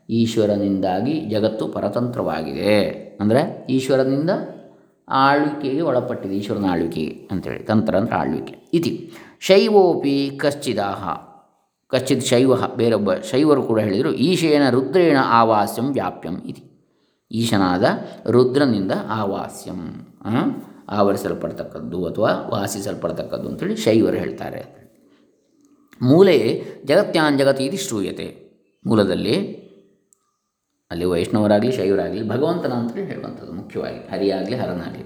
ಈಶ್ವರನಿಂದಾಗಿ ಜಗತ್ತು ಪರತಂತ್ರವಾಗಿದೆ. ಅಂದರೆ ಈಶ್ವರನಿಂದ ಆಳ್ವಿಕೆಗೆ ಒಳಪಟ್ಟಿದೆ, ಈಶ್ವರನ ಆಳ್ವಿಕೆಗೆ ಅಂತೇಳಿ, ತಂತ್ರ ಅಂದರೆ ಆಳ್ವಿಕೆ. ಇತಿ, ಶೈವೋಪಿ ಕಶ್ಚಿದಾಹ. ಕಶ್ಚಿತ್ ಶೈವ, ಬೇರೊಬ್ಬ ಶೈವರು ಕೂಡ ಹೇಳಿದರು, ಈಶೇನ ರುದ್ರೇಣ ಆವಾಸ್ಯಂ ವ್ಯಾಪ್ಯಂ ಇತಿ. ಈಶನಾದ ರುದ್ರನಿಂದ ಆವಾಸ್ಯಂ ಆವರಿಸಲ್ಪಡ್ತಕ್ಕದ್ದು ಅಥವಾ ವಾಸಿಸಲ್ಪಡ್ತಕ್ಕದ್ದು ಅಂತೇಳಿ ಶೈವರು ಹೇಳ್ತಾರೆ. ಮೂಲೆ ಜಗತ್ಯಾಂಜಗತಿ ಇದು ಶ್ರೂಯತೆ. ಮೂಲದಲ್ಲಿ ಅಲ್ಲಿ ವೈಷ್ಣವರಾಗಲಿ, ಶೈವರಾಗಲಿ, ಭಗವಂತನ ಅಂತೇಳಿ ಹೇಳುವಂಥದ್ದು ಮುಖ್ಯವಾಗಿ. ಹರಿಯಾಗಲಿ, ಹರನಾಗಲಿ.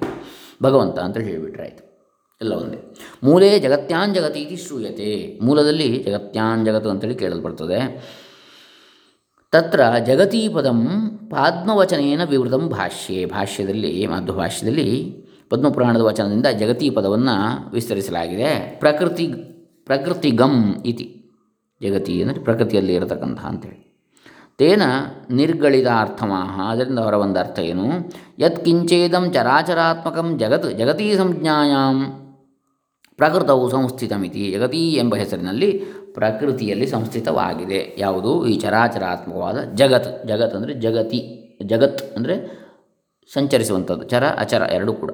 ಭಗವಂತ ಅಂತೇಳಿ ಹೇಳಿಬಿಟ್ರೆ ಆಯಿತು. ಎಲ್ಲ ಒಂದೇ. ಮೂಲೆ ಜಗತ್ಯಾಂಜಗತಿ ಇದು ಶ್ರೂಯತೆ. ಮೂಲದಲ್ಲಿ ಜಗತ್ಯಾಂಜಗತು ಅಂತೇಳಿ ಕೇಳಲ್ಪಡ್ತದೆ. ತತ್ರ ಜಗತೀ ಪದಂ ಪದ್ಮವಚನೇನ ವಿವೃತಂ ಭಾಷ್ಯೆ. ಭಾಷ್ಯದಲ್ಲಿ ಮಾಧ್ಯ ಭಾಷ್ಯದಲ್ಲಿ ಪದ್ಮಪುರಾಣದ ವಚನದಿಂದ ಜಗತೀ ಪದವನ್ನು ವಿಸ್ತರಿಸಲಾಗಿದೆ. ಪ್ರಕೃತಿ ಪ್ರಕೃತಿ ಗಮ್ ಇತಿ. ಜಗತಿ ಅಂದರೆ ಪ್ರಕೃತಿಯಲ್ಲಿ ಇರತಕ್ಕಂತಹ ಅಂತೇಳಿ. ತೇನ ನಿರ್ಗಳಿತಾರ್ಥಮಾಹ ಅದರಿಂದ ಅವರ ಒಂದು ಅರ್ಥ ಏನು? ಯತ್ಕಿಂಚೇದಂ ಚರಾಚರಾತ್ಮಕಂ ಜಗತ್ ಜಗತೀ ಸಂಜ್ಞಾಯಾಂ ಪ್ರಕೃತವು ಸಂಸ್ಥಿತಮಿತಿ. ಜಗತಿ ಎಂಬ ಹೆಸರಿನಲ್ಲಿ ಪ್ರಕೃತಿಯಲ್ಲಿ ಸಂಸ್ಥಿತವಾಗಿದೆ. ಯಾವುದು? ಈ ಚರಾಚರಾತ್ಮಕವಾದ ಜಗತ್. ಜಗತ್ ಅಂದರೆ ಜಗತಿ. ಜಗತ್ ಅಂದರೆ ಸಂಚರಿಸುವಂಥದ್ದು. ಚರ, ಅಚರ ಎರಡೂ ಕೂಡ.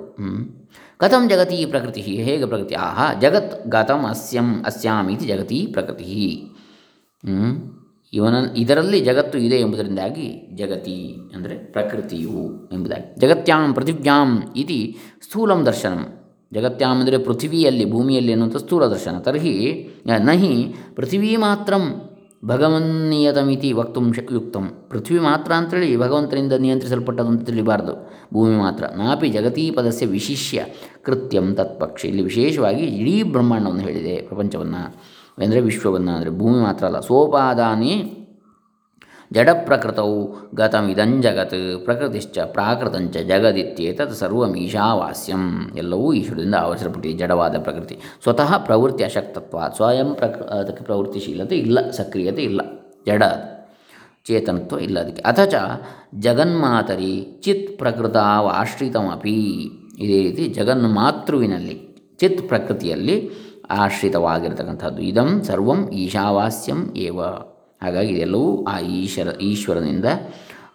ಕಥಂ ಜಗತಿ ಪ್ರಕೃತಿ ಹೇಗೆ ಪ್ರಕೃತಿ? ಆಹ, ಜಗತ್ ಗತಂ ಅಸ್ಯಂ, ಅಸ್ಯಾಮಿತಿ ಜಗತಿ ಪ್ರಕೃತಿ. ಇವನ, ಇದರಲ್ಲಿ ಜಗತ್ತು ಇದೆ ಎಂಬುದರಿಂದಾಗಿ ಜಗತಿ ಅಂದರೆ ಪ್ರಕೃತಿಯು ಎಂಬುದಾಗಿ. ಜಗತ್ಯಾಂ ಪೃಥಿವ್ಯಾಂ ಇತಿ ಸ್ಥೂಲಂ ದರ್ಶನಂ. ಜಗತ್ಯಾಂ ಅಂದರೆ ಪೃಥಿವಿಯಲ್ಲಿ, ಭೂಮಿಯಲ್ಲಿ ಅನ್ನುವಂಥ ಸ್ಥೂಲ ದರ್ಶನ. ತರ್ಹಿ ನಹಿ, ಪೃಥಿವೀ ಮಾತ್ರಂ ಭಗವನ್ನಿಯತಮಿತಿ ವಕ್ತು ಯುಕ್ತಂ ಪೃಥ್ವಿ ಮಾತ್ರ ಅಂತೇಳಿ ಭಗವಂತನಿಂದ ನಿಯಂತ್ರಿಸಲ್ಪಟ್ಟದು ಅಂತ ತಿಳಿಬಾರ್ದು. ಭೂಮಿ ಮಾತ್ರ. ನಾಪಿ ಜಗತೀ ಪದಸ್ಯ ವಿಶಿಷ್ಯ ಕೃತ್ಯಂ ತತ್ಪಕ್ಷ. ಇಲ್ಲಿ ವಿಶೇಷವಾಗಿ ಇಡೀ ಬ್ರಹ್ಮಾಂಡವನ್ನು ಹೇಳಿದೆ ಪ್ರಪಂಚವನ್ನು. ಅಂದರೆ ವಿಶ್ವವನ್ನು. ಅಂದರೆ ಭೂಮಿ ಮಾತ್ರ ಅಲ್ಲ. ಸೋಪಾದಾನಿ ಜಡಪ್ರಕೃತವು ಗತಮಿದಂ ಜಗತ್ ಪ್ರಕೃತಿಶ್ಚ ಪ್ರಾಕೃತಂಚ ಜಗದಿತ್ಯೇತತ್ ಸರ್ವಮೀಶಾವಾಸ್ಯಂ ಎಲ್ಲವೂ ಈಶ್ವರದಿಂದ ಆವರಿಸಲ್ಪಟ್ಟಿದೆ ಜಡವಾದ ಪ್ರಕೃತಿ ಸ್ವತಃ ಪ್ರವೃತ್ತಿ ಅಶಕ್ತತ್ವ ಸ್ವಯಂ ಪ್ರಕೃ ಅದಕ್ಕೆ ಪ್ರವೃತ್ತಿಶೀಲತೆ ಇಲ್ಲ ಸಕ್ರಿಯತೆ ಇಲ್ಲ ಜಡ ಚೇತನತ್ವ ಇಲ್ಲ ಅದಕ್ಕೆ ಅಥಚ ಜಗನ್ಮಾತರಿ ಚಿತ್ ಪ್ರಕೃತಾವಾಶ್ರಿತಮಪಿ ಇದೇ ರೀತಿ ಜಗನ್ಮಾತೃವಿನಲ್ಲಿ ಚಿತ್ ಪ್ರಕೃತಿಯಲ್ಲಿ ಆಶ್ರಿತವಾಗಿರತಕ್ಕಂಥದ್ದು. ಇದಂ ಸರ್ವಂ ಈಶಾವಾಸ್ಯಂ ಏವ. ಹಾಗಾಗಿ ಇದೆಲ್ಲವೂ ಆ ಈಶ್ವರ, ಈಶ್ವರನಿಂದ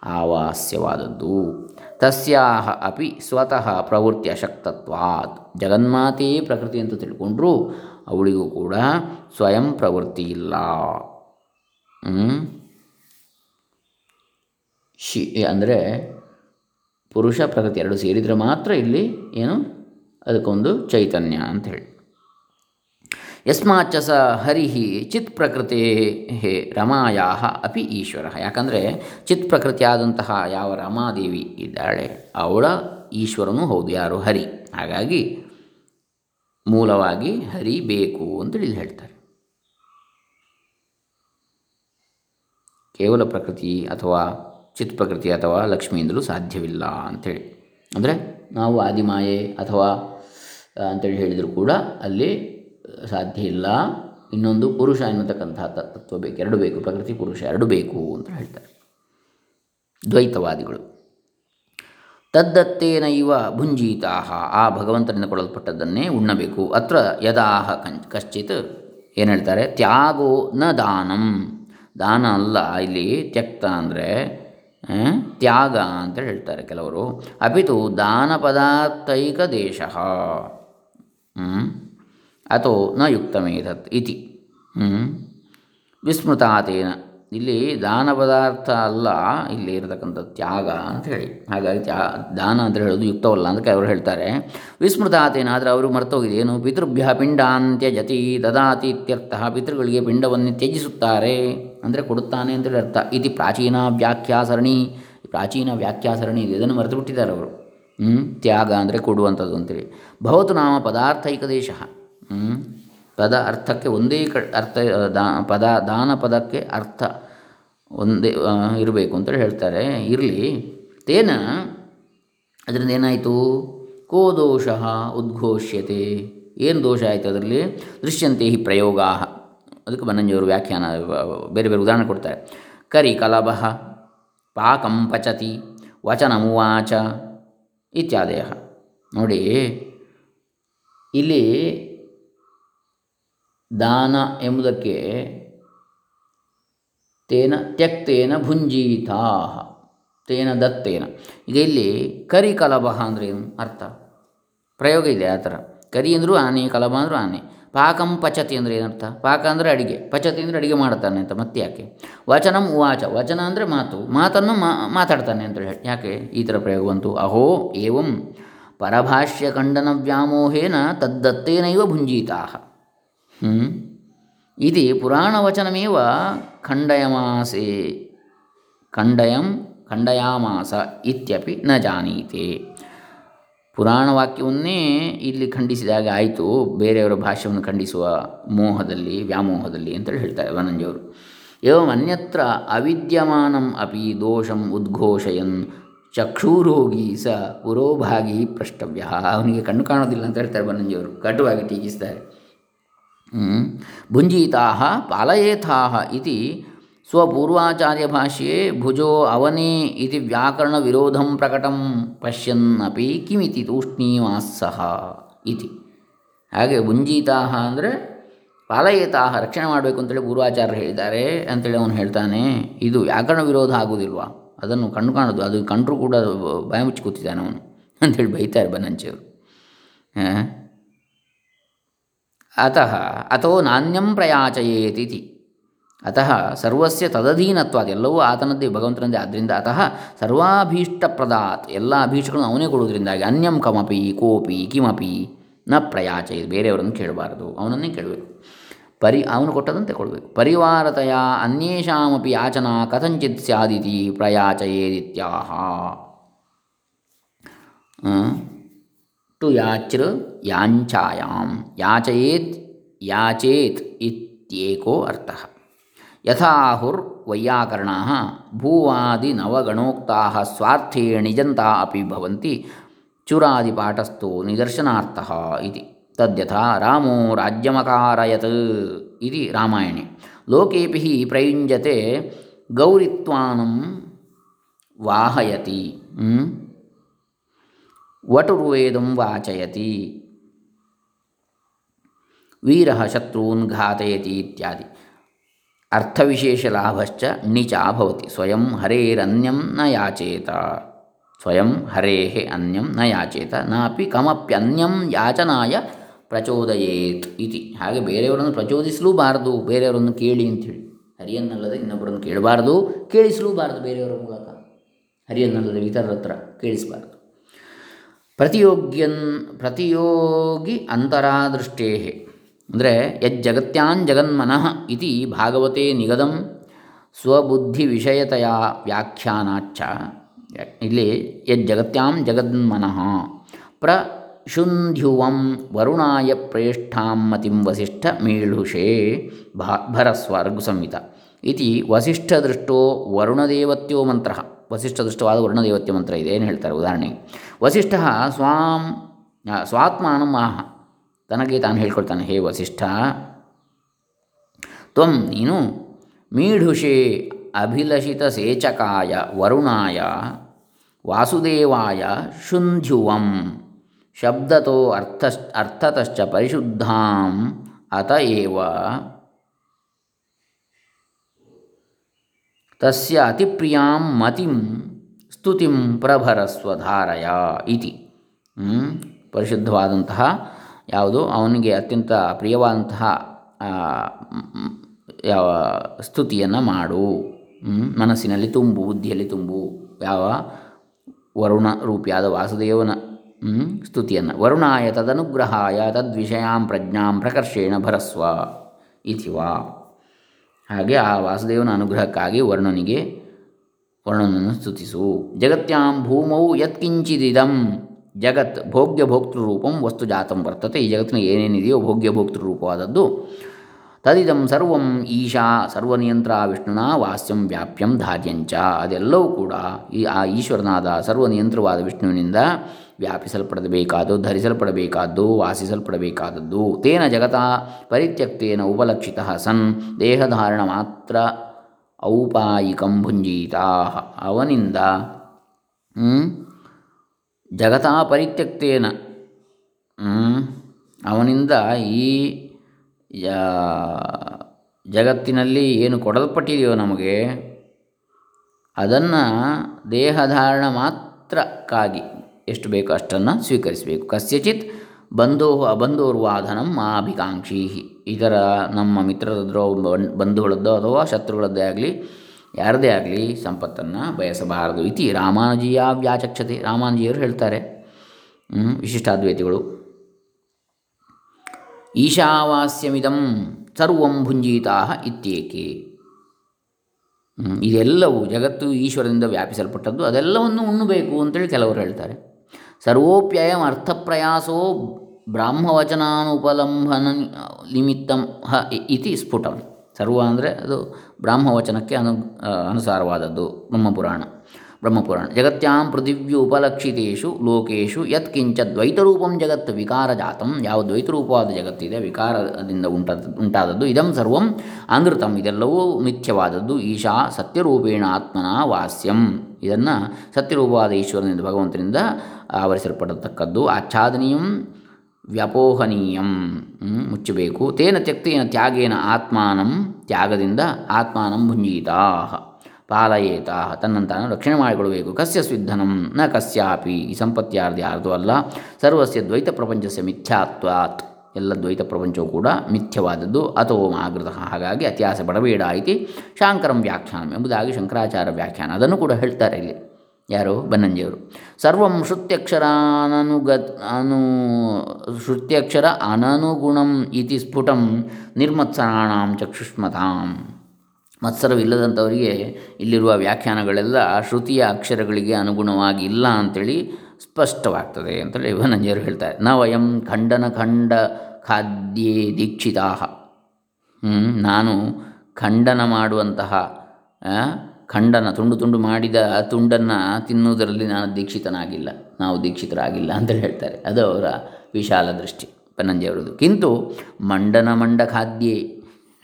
ಆವಾಸ್ಯವಾದದ್ದು. ತಸ್ಯಾಹ ಅಪಿ ಸ್ವತಃ ಪ್ರವೃತ್ತಿ ಅಶಕ್ತತ್ವಾತ್. ಜಗನ್ಮಾತೆಯೇ ಪ್ರಕೃತಿ ಅಂತ ತಿಳ್ಕೊಂಡ್ರೂ, ಅವಳಿಗೂ ಕೂಡ ಸ್ವಯಂ ಪ್ರವೃತ್ತಿ ಇಲ್ಲ? ಶಿ, ಅಂದರೆ ಪುರುಷ ಪ್ರಕೃತಿ ಎರಡು ಸೇರಿದರೆ ಮಾತ್ರ ಇಲ್ಲಿ ಏನು? ಅದಕ್ಕೊಂದು ಚೈತನ್ಯ ಅಂತ ಹೇಳಿ. ಯಸ್ಮಾಚ್ಚ ಸ ಹರಿ ಚಿತ್ ಪ್ರಕೃತಿ ರಮಾಯಾ ಅಪಿ ಈಶ್ವರ. ಯಾಕಂದರೆ ಚಿತ್ ಪ್ರಕೃತಿಯಾದಂತಹ ಯಾವ ರಮಾದೇವಿ ಇದ್ದಾಳೆ, ಅವಳ ಈಶ್ವರನೂ ಹೌದು, ಯಾರು? ಹರಿ. ಹಾಗಾಗಿ ಮೂಲವಾಗಿ ಹರಿ ಬೇಕು ಇಲ್ಲಿ ಹೇಳ್ತಾರೆ. ಕೇವಲ ಪ್ರಕೃತಿ ಅಥವಾ ಚಿತ್ ಪ್ರಕೃತಿ ಅಥವಾ ಲಕ್ಷ್ಮಿಯಿಂದಲೂ ಸಾಧ್ಯವಿಲ್ಲ ಅಂಥೇಳಿ ಅಂದರೆ ನಾವು ಆದಿಮಾಯೆ ಅಥವಾ ಅಂತೇಳಿ ಹೇಳಿದರೂ ಕೂಡ ಅಲ್ಲಿ ಸಾಧ್ಯ ಇಲ್ಲ. ಇನ್ನೊಂದು ಪುರುಷ ಎನ್ನತಕ್ಕಂತಹ ತತ್ವ ಬೇಕು. ಎರಡು ಬೇಕು. ಪ್ರಕೃತಿ ಪುರುಷ ಎರಡು ಬೇಕು ಅಂತ ಹೇಳ್ತಾರೆ. ದ್ವೈತವಾದಿಗಳು. ತದ್ದತ್ತೇನ ಇವ ಭುಂಜೀತಾ ಆ ಭಗವಂತನಿಂದ ಕೊಡಲ್ಪಟ್ಟದ್ದನ್ನೇ ಉಣ್ಣಬೇಕು. ಅತ್ರ ಯದಾಹ ಕಂ, ಕಶ್ಚಿತ್ ಏನು ಹೇಳ್ತಾರೆ? ತ್ಯಾಗೋ ನ ದಾನಂ. ದಾನ ಅಲ್ಲ, ಇಲ್ಲಿ ತ್ಯಕ್ತ ಅಂದರೆ ತ್ಯಾಗ ಅಂತ ಹೇಳ್ತಾರೆ ಕೆಲವರು. ಅಪಿತು ದಾನ ಪದಾರ್ಥೈಕ ದೇಶ ಅಥೋ ನ ಯುಕ್ತಮೇಧತ್ ಇತಿ ವಿಸ್ಮೃತಾತೇನ ಇಲ್ಲಿ ದಾನ ಪದಾರ್ಥ ಅಲ್ಲ, ಇಲ್ಲಿ ಇರತಕ್ಕಂಥ ತ್ಯಾಗ ಅಂತ ಹೇಳಿ. ಹಾಗಾಗಿ ತ್ಯಾ, ದಾನ ಅಂತ ಹೇಳೋದು ಯುಕ್ತವಲ್ಲ ಅಂತ ಅವರು ಹೇಳ್ತಾರೆ. ವಿಸ್ಮೃತಾತೇನ ಆದರೆ ಅವರು ಮರ್ತೋಗಿದೆ. ಏನು? ಪಿತೃಭ್ಯ ಪಿಂಡಾಂತ್ಯ ಜತಿ ದದಾತಿ ಇತ್ಯರ್ಥ ಪಿತೃಗಳಿಗೆ ಪಿಂಡವನ್ನು ತ್ಯಜಿಸುತ್ತಾರೆ ಅಂದರೆ ಕೊಡುತ್ತಾನೆ ಅಂತೇಳಿ ಅರ್ಥ. ಇತಿ ಪ್ರಾಚೀನ ವ್ಯಾಖ್ಯಾಸರಣಿ. ಪ್ರಾಚೀನ ವ್ಯಾಖ್ಯಾಸರಣಿ ಇದೆ. ಇದನ್ನು ಮರೆತು ಬಿಟ್ಟಿದ್ದಾರೆ ಅವರು ತ್ಯಾಗ ಅಂದರೆ ಕೊಡುವಂಥದ್ದು ಅಂತೇಳಿ ಭವತು ನಾಮ ಪದಾರ್ಥೈಕ ದೇಶ? ಪದ ಅರ್ಥಕ್ಕೆ ಒಂದೇ ಕ, ಅರ್ಥ ದಾ, ಪದ, ದಾನ ಪದಕ್ಕೆ ಅರ್ಥ ಒಂದೇ ಇರಬೇಕು ಅಂತೇಳಿ ಹೇಳ್ತಾರೆ. ಇರಲಿ. ತೇನ, ಅದರಿಂದ ಏನಾಯಿತು? ಕೋ ದೋಷ ಉದ್ಘೋಷ್ಯತೆ. ಏನು ದೋಷ ಆಯಿತು ಅದರಲ್ಲಿ? ದೃಶ್ಯಂತೆ ಹಿ ಪ್ರಯೋಗ ಅದಕ್ಕೆ ಬನ್ನಂಜಿಯವರು ವ್ಯಾಖ್ಯಾನ ಬೇರೆ ಬೇರೆ ಉದಾಹರಣೆ ಕೊಡ್ತಾರೆ. ಕರಿ ಕಲಭ ಪಾಕಂ ಪಚತಿ, ವಚನಮುವಾಚ ಇತ್ಯಾದಯ ನೋಡಿ, ಇಲ್ಲಿ ದಾನ ಎಂಬುದಕ್ಕೆ ತೇನ ತ್ಯಕ್ತೇನ ಭುಂಜೀತಾ ತೇನ ದತ್ತೇನ. ಈಗ ಇಲ್ಲಿ ಕರಿ ಕಲಭ ಅಂದರೆ ಏನು ಅರ್ಥ? ಪ್ರಯೋಗ ಇದೆ ಆ ಥರ. ಕರಿ ಅಂದರೂ ಆನೆ ಕಲಭ ಅಂದರೂ ಆನೆ. ಪಾಕಂ ಪಚತಿ ಅಂದರೆ ಏನರ್ಥ ಪಾಕ ಅಂದರೆ ಅಡಿಗೆ. ಪಚತಿ ಅಂದರೆ ಅಡಿಗೆ ಮಾಡ್ತಾನೆ ಅಂತ ಮತ್ತೆ ಯಾಕೆ? ವಚನಂ ಉವಾಚ. ವಚನ ಅಂದರೆ ಮಾತು. ಮಾತನ್ನು ಮಾತಾಡ್ತಾನೆ ಅಂತ ಹೇಳಿ. ಯಾಕೆ? ಈ ಥರ ಪ್ರಯೋಗ ಬಂತು. ಅಹೋ, ಏವಂ ಪರಭಾಷ್ಯ ಖಂಡನ ವ್ಯಾಮೋಹೇನ ತದ್ದತ್ತೇನೈವ ಭುಂಜೀತಾ ಇತಿ ಪುರಾಣವಚನಮೇವ ಖಂಡಯಮಾಸೆ. ಖಂಡಯಂ ಖಂಡಯಾಮಾಸ ಇತ್ಯಪಿ ನ ಜಾನೀತೆ. ಪುರಾಣ ವಾಕ್ಯವನ್ನೇ ಇಲ್ಲಿ ಖಂಡಿಸಿದಾಗ ಆಯಿತು. ಬೇರೆಯವರ ಭಾಷೆಯನ್ನು ಖಂಡಿಸುವ ಮೋಹದಲ್ಲಿ, ವ್ಯಾಮೋಹದಲ್ಲಿ ಅಂತೇಳಿ ಹೇಳ್ತಾರೆ ವನಂಜಿಯವರು. ಏವಂ ಅನ್ಯತ್ರ ಅವಿದ್ಯಮಾನಂ ಅಪಿ ದೋಷಂ ಉದ್ಘೋಷಯನ್ ಚಕ್ಷುರೋಗಿ ಸ ಪುರೋಭಾಗಿ ಪ್ರಷ್ಟವ್ಯ ಅವನಿಗೆ ಕಣ್ಣು ಕಾಣೋದಿಲ್ಲ ಅಂತ ಹೇಳ್ತಾರೆ ವನಂಜಿಯವರು. ಕಟುವಾಗಿ ಟೀಕಿಸ್ತಾರೆ. ಭುಂಜೀತಾ ಪಾಲಯೇಥಾ ಇತಿ ಸ್ವಪೂರ್ವಾಚಾರ್ಯ ಭಾಷ್ಯೆ ಭುಜೋ ಅವನೇ ಇತಿ ವ್ಯಾಕರಣ ವಿರೋಧಂ ಪ್ರಕಟಂ ಪಶ್ಯನ್ನಪಿ ಕಿಮಿತಿ ತೂಷ್ಣೀವಾಸ್ಸಹ ಇತಿ. ಹಾಗೆ ಭುಂಜಿತಾಹ ಅಂದರೆ ಪಾಲಯೇತಾಹ ರಕ್ಷಣೆ ಮಾಡಬೇಕು ಅಂತೇಳಿ ಪೂರ್ವಾಚಾರ್ಯರು ಹೇಳಿದ್ದಾರೆ ಅಂತೇಳಿ ಅವನು ಹೇಳ್ತಾನೆ, ಇದು ವ್ಯಾಕರಣ ವಿರೋಧ ಆಗೋದಿಲ್ವಾ ಅದನ್ನು ಕಂಡು ಕಾಣೋದು, ಅದು ಕಂಡ್ರೂ ಕೂಡ ಭಯ ಮುಚ್ಚಿ ಕೂತಿದ್ದಾನೆ ಅವನು ಅಂತೇಳಿ ಬೈತಾರೆ ಬನ್ನಂಚಿಯವರು ಅತಃ ಅಥೋ ನಾಣ್ಯಂ ಪ್ರಯಾಚಯೇತಿತಿ ಅತಃ ಸರ್ವಸ್ಯ ತದಧೀನತ್ವಾದ ಎಲ್ಲವೂ ಆತನದ್ದೇ ಭಗವಂತನದ್ದೇ ಆದ್ದರಿಂದ ಅತಃ ಸರ್ವಾಭೀಷ್ಟಪ್ರದಾತ್ ಎಲ್ಲ ಅಭೀಷ್ಟಗಳನ್ನು ಅವನೇ ಕೊಡುವುದರಿಂದಾಗಿ ಅನ್ಯಂ ಕಮಪಿ ಕೋಪಿ ಕಿಮಪಿ ನ ಪ್ರಯಾಚಯ ಬೇರೆಯವರನ್ನು ಕೇಳಬಾರದು, ಅವನನ್ನೇ ಕೇಳಬೇಕು. ಪರಿ, ಅವನು ಕೊಟ್ಟದಂತೆ ಕೊಡಬೇಕು. ಪರಿವಾರತೆಯ ಅನ್ಯೇಷಾಮಪಿ ಯಾಚನಾ ಕಥಂಚಿತ್ ಸ್ಯಾದಿತಿ ಪ್ರಯಾಚಯೇದಿತ್ಯಾಹ. ಟು ಯಾಚೃ ಯಾಂಚಾಯಾಂ ಯಾಚಯೇತ್ ಯಾಚೇತ್ ಇತ್ಯೇಕೋ ಅರ್ಥ ಯಥಾಹುರ್ ವೈಯಾಕರಣಾ ಭೂವಾದಿ ನವಗಣೋಕ್ತಾ ಸ್ವಾರ್ಥೇ ನಿಜಂತಾ ಅಪಿ ಭವಂತಿ ಚುರಾದಿಪಾಠಸ್ಥೋ ನಿದರ್ಶನಾರ್ಥ ಇತಿ ತದ್ಯಥಾ ರಾಮೋ ರಾಜ್ಯಮಕಾರಯತ್ ಇತಿ ರಾಮಾಯಣೆ ಲೋಕೇಪಿ ಪ್ರಯುಂಜತೆ ಗೌರಿತ್ವಾನಂ ವಾಹಯತಿ ವಟುರ್ವೇದಂ ವಾಚಯತಿ. ವೀರ ಶತ್ರುನ್ ಘಾತಯತಿ ಇತ್ಯಾದಿ. ಅರ್ಥವಿಶೇಷಲಾಭಶ್ಚ ಣಿಚ ಭವತಿ. ಸ್ವಯಂ ಹರೇರನ್ಯಂ ನ ಯಾಚೇತ. ಸ್ವಯಂ ಹರೇ ಅನ್ಯಂ ನ ಯಾಚೇತ. ನಾಪಿ ಕಮಪ್ಯನ್ಯಂ ಯಾಚನಾಯ ಪ್ರಚೋದಯೇತ್ ಇತಿ. ಹಾಗೆ ಬೇರೆಯವರನ್ನು ಪ್ರಚೋದಿಸಲೂಬಾರದು, ಬೇರೆಯವರನ್ನು ಕೇಳಿ ಅಂಥೇಳಿ. ಹರಿಯನ್ನಲ್ಲದೆ ಇನ್ನೊಬ್ಬರನ್ನು ಕೇಳಬಾರದು, ಕೇಳಿಸಲೂಬಾರದು ಬೇರೆಯವರ ಮೂಲಕ. ಹರಿಯನ್ನಲ್ಲದೆ ಇತರರ ಹತ್ರ ಕೇಳಿಸಬಾರದು. ಪ್ರತಿಯೋಗ್ಯನ್, ಪ್ರತಿಯೋಗಿ ಅಂತರಾದೃಷ್ಟೇ ಅಂದರೆ ಯಜ್ಜಗತ್ಯಾನ್ ಜಗನ್ಮನಃ ಇತಿ ಭಾಗವತೆ ನಿಗದಂ ಸ್ವಬುದ್ಧಿ ವಿಷಯತೆಯ ವ್ಯಾಖ್ಯಾನಾಚ ಇಲ್ಲಿ ಯಜ್ಜಗತ್ಯಾಂ ಜಗನ್ಮನಃ ಪ್ರಶುಂಧ್ಯುವಂ ವರುಣಾಯ ಪ್ರೇಷ್ಠಾಂ ಮತಿಂ ವಸಿಷ್ಠ ಮೀಳುಷೇ ಭಾ, ಭರಸ್ವ ಸಂಹಿತ ಇತಿ ವಸಿಷ್ಠದೃಷ್ಟೋ ವರುಣದೇವತ್ಯೋ ಮಂತ್ರ. ವಸಿಷ್ಠದೃಷ್ಟವಾದ ವರ್ಣದೇವತ್ಯ ಮಂತ್ರ ಇದೆ. ಏನು ಹೇಳ್ತಾರೆ? ಉದಾಹರಣೆಗೆ ವಸಿಷ್ಠ ಸ್ವಾಂ ಸ್ವಾತ್ಮಾನಂ ಆಹ. ತನಗೆ ತಾನು ಹೇಳ್ಕೊಳ್ತಾನೆ ಹೇ ವಸಿಷ್ಠ, ತ್ವಂ ನೀನು ಮೀಢುಷೇ ಅಭಿಲಷಿತ ಸೇಚಕಾಯ ವರುಣಾಯ ವಾಸುದೇವಾಯ ಶುಂಧ್ಯುವಂ ಶಬ್ದತೋ ಅರ್ಥ ಅರ್ಥತಶ್ಚ ಪರಿಶುದ್ಧಾಂ ಅತ ಏವ. ತಸ್ಯ ಅತಿಪ್ರಿಯಾಂ ಮತಿಂ ಸ್ತುತಿಂ ಪ್ರಭರಸ್ವಧಾರಯ ಇತಿ ಪರಿಶುದ್ಧವಾದಂತಹ ಯಾವುದು? ಅವನಿಗೆ ಅತ್ಯಂತ ಪ್ರಿಯವಾದಂತಹ ಯಾವ ಸ್ತುತಿಯನ್ನು ಮಾಡು. ಮನಸ್ಸಿನಲ್ಲಿ ತುಂಬು, ಬುದ್ಧಿಯಲ್ಲಿ ತುಂಬು, ಯಾವ ವರುಣ ರೂಪಿಯಾದ ವಾಸುದೇವನ ಸ್ತುತಿಯನ್ನು. ವರುಣಾಯ ತದನುಗ್ರಹಾಯ ತದ್ವಿಷಯಾಂ ಪ್ರಜ್ಞಾಂ ಪ್ರಕರ್ಷೇಣ ಭರಸ್ವ ಇತಿವಾ. ಹಾಗೆ ಆ ವಾಸುದೇವನ ಅನುಗ್ರಹಕ್ಕಾಗಿ ವರ್ಣನಿಗೆ ವರ್ಣನನ್ನು ಸ್ತುತಿಸು. ಜಗತ್ಯಾಂ ಭೂಮೌ ಯತ್ಕಿಂಚಿದಿದಂ. ಜಗತ್ ಭೋಗ್ಯ ಭೋಕ್ತೃರೂಪಂ ವಸ್ತು ಜಾತಂ ವರ್ತತೆ. ಈ ಜಗತ್ತಿನ ಏನೇನಿದೆಯೋ ಭೋಗ್ಯ ಭೋಕ್ತೃರೂಪವಾದದ್ದು ತದಿದಂ ಸರ್ವಂ ಈಶಾ ಸರ್ವನಿಯಂತ್ರ ವಿಷ್ಣುನ ವಾಸ್ಯಂ ವ್ಯಾಪ್ಯಂ ಧಾರ್ಯಂಚ ಅದೆಲ್ಲವೂ ಕೂಡ ಈ ಆ ಈಶ್ವರನಾದ ಸರ್ವನಿಯಂತ್ರವಾದ ವಿಷ್ಣುವಿನಿಂದ ವ್ಯಾಪಿಸಲ್ಪಡಬೇಕಾದ್ದು, ಧರಿಸಲ್ಪಡಬೇಕಾದ್ದು, ವಾಸಿಸಲ್ಪಡಬೇಕಾದದ್ದು. ತೇನ ಜಗತ ಪರಿತ್ಯಕ್ತೇನ ಉಪಲಕ್ಷಿತ ಸನ್ ದೇಹಧಾರಣ ಮಾತ್ರ ಔಪಾಯಿಕಂ ಭುಂಜೀತಾ ಅವನಿಂದ ಜಗತಾ ಪರಿತ್ಯಕ್ತೇನ ಅವನಿಂದ ಈ ಜಗತ್ತಿನಲ್ಲಿ ಏನು ಕೊಡಲ್ಪಟ್ಟಿದೆಯೋ ನಮಗೆ, ಅದನ್ನು ದೇಹಧಾರಣ ಮಾತ್ರಕ್ಕಾಗಿ ಎಷ್ಟು ಬೇಕೋ ಅಷ್ಟನ್ನು ಸ್ವೀಕರಿಸಬೇಕು. ಕಸ್ಯಚಿತ್ ಬಂಧೋ ಅಬಂಧೋರ್ವಾಧನಂ ಮಾಭಿಕಾಂಕ್ಷಿ. ಇದರ ನಮ್ಮ ಮಿತ್ರರದ್ರೋ ಬಂಧುಗಳದ್ದೋ ಅಥವಾ ಶತ್ರುಗಳದ್ದೇ ಆಗಲಿ ಯಾರದೇ ಆಗಲಿ ಸಂಪತ್ತನ್ನು ಬಯಸಬಾರದು. ಇತಿ ರಾಮಾನುಜೀಯ ವ್ಯಾಚಕ್ಷತೆ. ರಾಮಾನುಜಿಯವರು ಹೇಳ್ತಾರೆ ವಿಶಿಷ್ಟಾದ್ವೈತಿಗಳು. ಈಶಾವಾಸ್ಯಮಿದಂ ಸರ್ವಂ ಭುಂಜೀತಾ ಇತ್ಯೇಕೆ. ಇದೆಲ್ಲವೂ ಜಗತ್ತು ಈಶ್ವರದಿಂದ ವ್ಯಾಪಿಸಲ್ಪಟ್ಟದ್ದು, ಅದೆಲ್ಲವನ್ನು ಉಣ್ಣಬೇಕು ಅಂತೇಳಿ ಕೆಲವರು ಹೇಳ್ತಾರೆ. ಸರ್ವೋಪ್ಯಯಂ ಅರ್ಥಪ್ರಯಾಸೋ ಬ್ರಾಹ್ಮವಚನಾನುಪಲಂಬನ ನಿಮಿತ್ತಂ ಇತಿ ಸ್ಫುಟಂ. ಸರ್ವ ಅಂದರೆ ಅದು ಬ್ರಾಹ್ಮವಚನಕ್ಕೆ ಅನು ಅನುಸಾರವಾದದ್ದು, ಬ್ರಹ್ಮಪುರಾಣ. ಬ್ರಹ್ಮಪುರಾಣ. ಜಗತ್ಯಾಂ ಪೃಥಿವ್ಯುಪಲಕ್ಷಿತೇಷು ಲೋಕೇಶು ಯತ್ಕಿಂಚ ದ್ವೈತರೂಪಂ ಜಗತ್ ವಿಕಾರಜಾತಂ. ಯಾವ ದ್ವೈತರೂಪವಾದ ಜಗತ್ತಿದೆ, ವಿಕಾರದಿಂದ ಉಂಟಾದ, ಉಂಟಾದದ್ದು, ಇದಂ ಸರ್ವಂ ಅನೃತಂ. ಇದೆಲ್ಲವೂ ಮಿಥ್ಯವಾದದ್ದು, ಈಶಾ ಸತ್ಯರೂಪೇಣ ಆತ್ಮನ ವಾಸ್ಯಂ. ಇದನ್ನು ಸತ್ಯರೂಪವಾದ ಈಶ್ವರನಿಂದ ಭಗವಂತನಿಂದ ಆವರಿಸಲ್ಪಡತಕ್ಕದ್ದು. ಆಚ್ಛಾದನೀಯಂ ವ್ಯಪೋಹನೀಯಂ. ಮುಚ್ಚಬೇಕು. ತೇನ ತ್ಯಕ್ತೇನ ತ್ಯಾಗೇನ ಆತ್ಮಾನಂ ತ್ಯಾಗದಿಂದ ಆತ್ಮಾನಂ ಭುಂಜೀತಾ ಪಾಲಯೇತ. ತನ್ನನ್ನು ತಾನು ರಕ್ಷಣೆ ಮಾಡಿಕೊಡಬೇಕು. ಕಸ್ಯ ಸ್ವಿಧನಂ ನ ಕಸ್ಯಾಪಿ. ಈ ಸಂಪತ್ಯಾರ್ಧ ಯಾರ್ದು ಅಲ್ಲ? ಸರ್ವಸ್ಯ ದ್ವೈತ ಪ್ರಪಂಚಸ್ಯ ಮಿಥ್ಯಾತ್ವಾತ್. ಎಲ್ಲ ದ್ವೈತ ಪ್ರಪಂಚವು ಕೂಡ ಮಿಥ್ಯವಾದದ್ದು. ಅಥವಾ ಆಗೃತ ಹಾಗಾಗಿ ಅತ್ಯಾಸ ಬಡಬೇಡ ಇತಿ ಶಾಂಕರಂ ವ್ಯಾಖ್ಯಾನಂ ಎಂಬುದಾಗಿ ಶಂಕರಾಚಾರ್ಯ ವ್ಯಾಖ್ಯಾನ. ಅದನ್ನು ಕೂಡ ಹೇಳ್ತಾರೆ ಇಲ್ಲಿ. ಯಾರು? ಬನ್ನಂಜಿಯವರು. ಸರ್ವಂ ಶ್ರುತ್ಯಕ್ಷರಾನನುಗ ಅನು ಶ್ರುತ್ಯಕ್ಷರ ಅನನುಗುಣಂ ಇತಿ ಸ್ಫುಟಂ ನಿರ್ಮತ್ಸರಾಣಾಂ ಚಕ್ಷುಷ್ಮತಾಂ. ಮತ್ಸರವಿಲ್ಲದಂಥವರಿಗೆ ಇಲ್ಲಿರುವ ವ್ಯಾಖ್ಯಾನಗಳೆಲ್ಲ ಶ್ರುತಿಯ ಅಕ್ಷರಗಳಿಗೆ ಅನುಗುಣವಾಗಿ ಇಲ್ಲ ಅಂಥೇಳಿ ಸ್ಪಷ್ಟವಾಗ್ತದೆ ಅಂತೇಳಿ ಬನ್ನಂಜಿಯವರು ಹೇಳ್ತಾರೆ. ನ ವಯಂ ಖಂಡನ ಖಂಡ ಖಾದ್ಯೇ ದೀಕ್ಷಿತಾ ನಾನು ಖಂಡನ ಮಾಡುವಂತಹ ಖಂಡನ, ತುಂಡು ತುಂಡು ಮಾಡಿದ ತುಂಡನ್ನು ತಿನ್ನುವುದರಲ್ಲಿ ನಾನು ದೀಕ್ಷಿತನಾಗಿಲ್ಲ, ನಾವು ದೀಕ್ಷಿತರಾಗಿಲ್ಲ ಅಂತೇಳಿ ಹೇಳ್ತಾರೆ. ಅದು ಅವರ ವಿಶಾಲ ದೃಷ್ಟಿ ಪನ್ನಂಜಿಯವರದು ಕಿಂತು ಮಂಡನ ಮಂಡ ಖಾದ್ಯೇ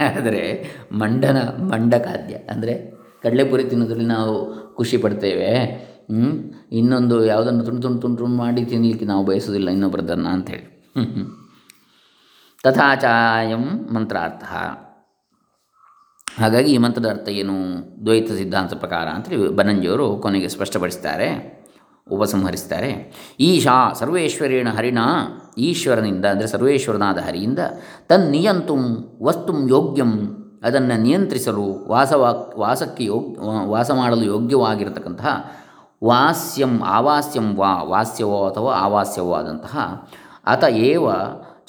ಆದರೆ ಮಂಡನ ಮಂಡ ಖಾದ್ಯ ಅಂದರೆ ಕಡಲೆಪುರಿ ತಿನ್ನೋದ್ರಲ್ಲಿ ನಾವು ಖುಷಿ ಪಡ್ತೇವೆ? ಇನ್ನೊಂದು ಯಾವುದನ್ನು ತುಂಡು ತುಂಡು ತುಂಡು ತುಂಡು ಮಾಡಿ ತಿನ್ನಲಿಕ್ಕೆ ನಾವು ಬಯಸೋದಿಲ್ಲ ಇನ್ನೊಬ್ಬರದನ್ನು ಅಂಥೇಳಿ. ತಥಾಚಾಯಂ ಮಂತ್ರಾರ್ಥ ಹಾಗಾಗಿ ಈ ಮಂತ್ರದ ಅರ್ಥ ಏನು ದ್ವೈತ ಸಿದ್ಧಾಂತ ಪ್ರಕಾರ ಅಂತೇಳಿ ಬನಂಜಿಯವರು ಕೊನೆಗೆ ಸ್ಪಷ್ಟಪಡಿಸ್ತಾರೆ ಉಪಸಂಹರಿಸ್ತಾರೆ. ಈಶಾ ಸರ್ವೇಶ್ವರೇಣ ಹರಿಣ ಈಶ್ವರನಿಂದ, ಅಂದರೆ ಸರ್ವೇಶ್ವರನಾದ ಹರಿಯಿಂದ ತನ್ನಿಯಂತು ವಸ್ತು ಯೋಗ್ಯಂ, ಅದನ್ನು ನಿಯಂತ್ರಿಸಲು ವಾಸವಾ, ವಾಸಕ್ಕೆ ಯೋಗ್, ವಾಸ ಮಾಡಲು ಯೋಗ್ಯವಾಗಿರತಕ್ಕಂತಹ ವಾಸ್ಯಂ ಆವಾಸ್ಯಂ ವಾ, ವಾಸ್ಯವೋ ಅಥವಾ ಆವಾಸ್ಯವೋ ಆದಂತಹ ಅತ ಏವ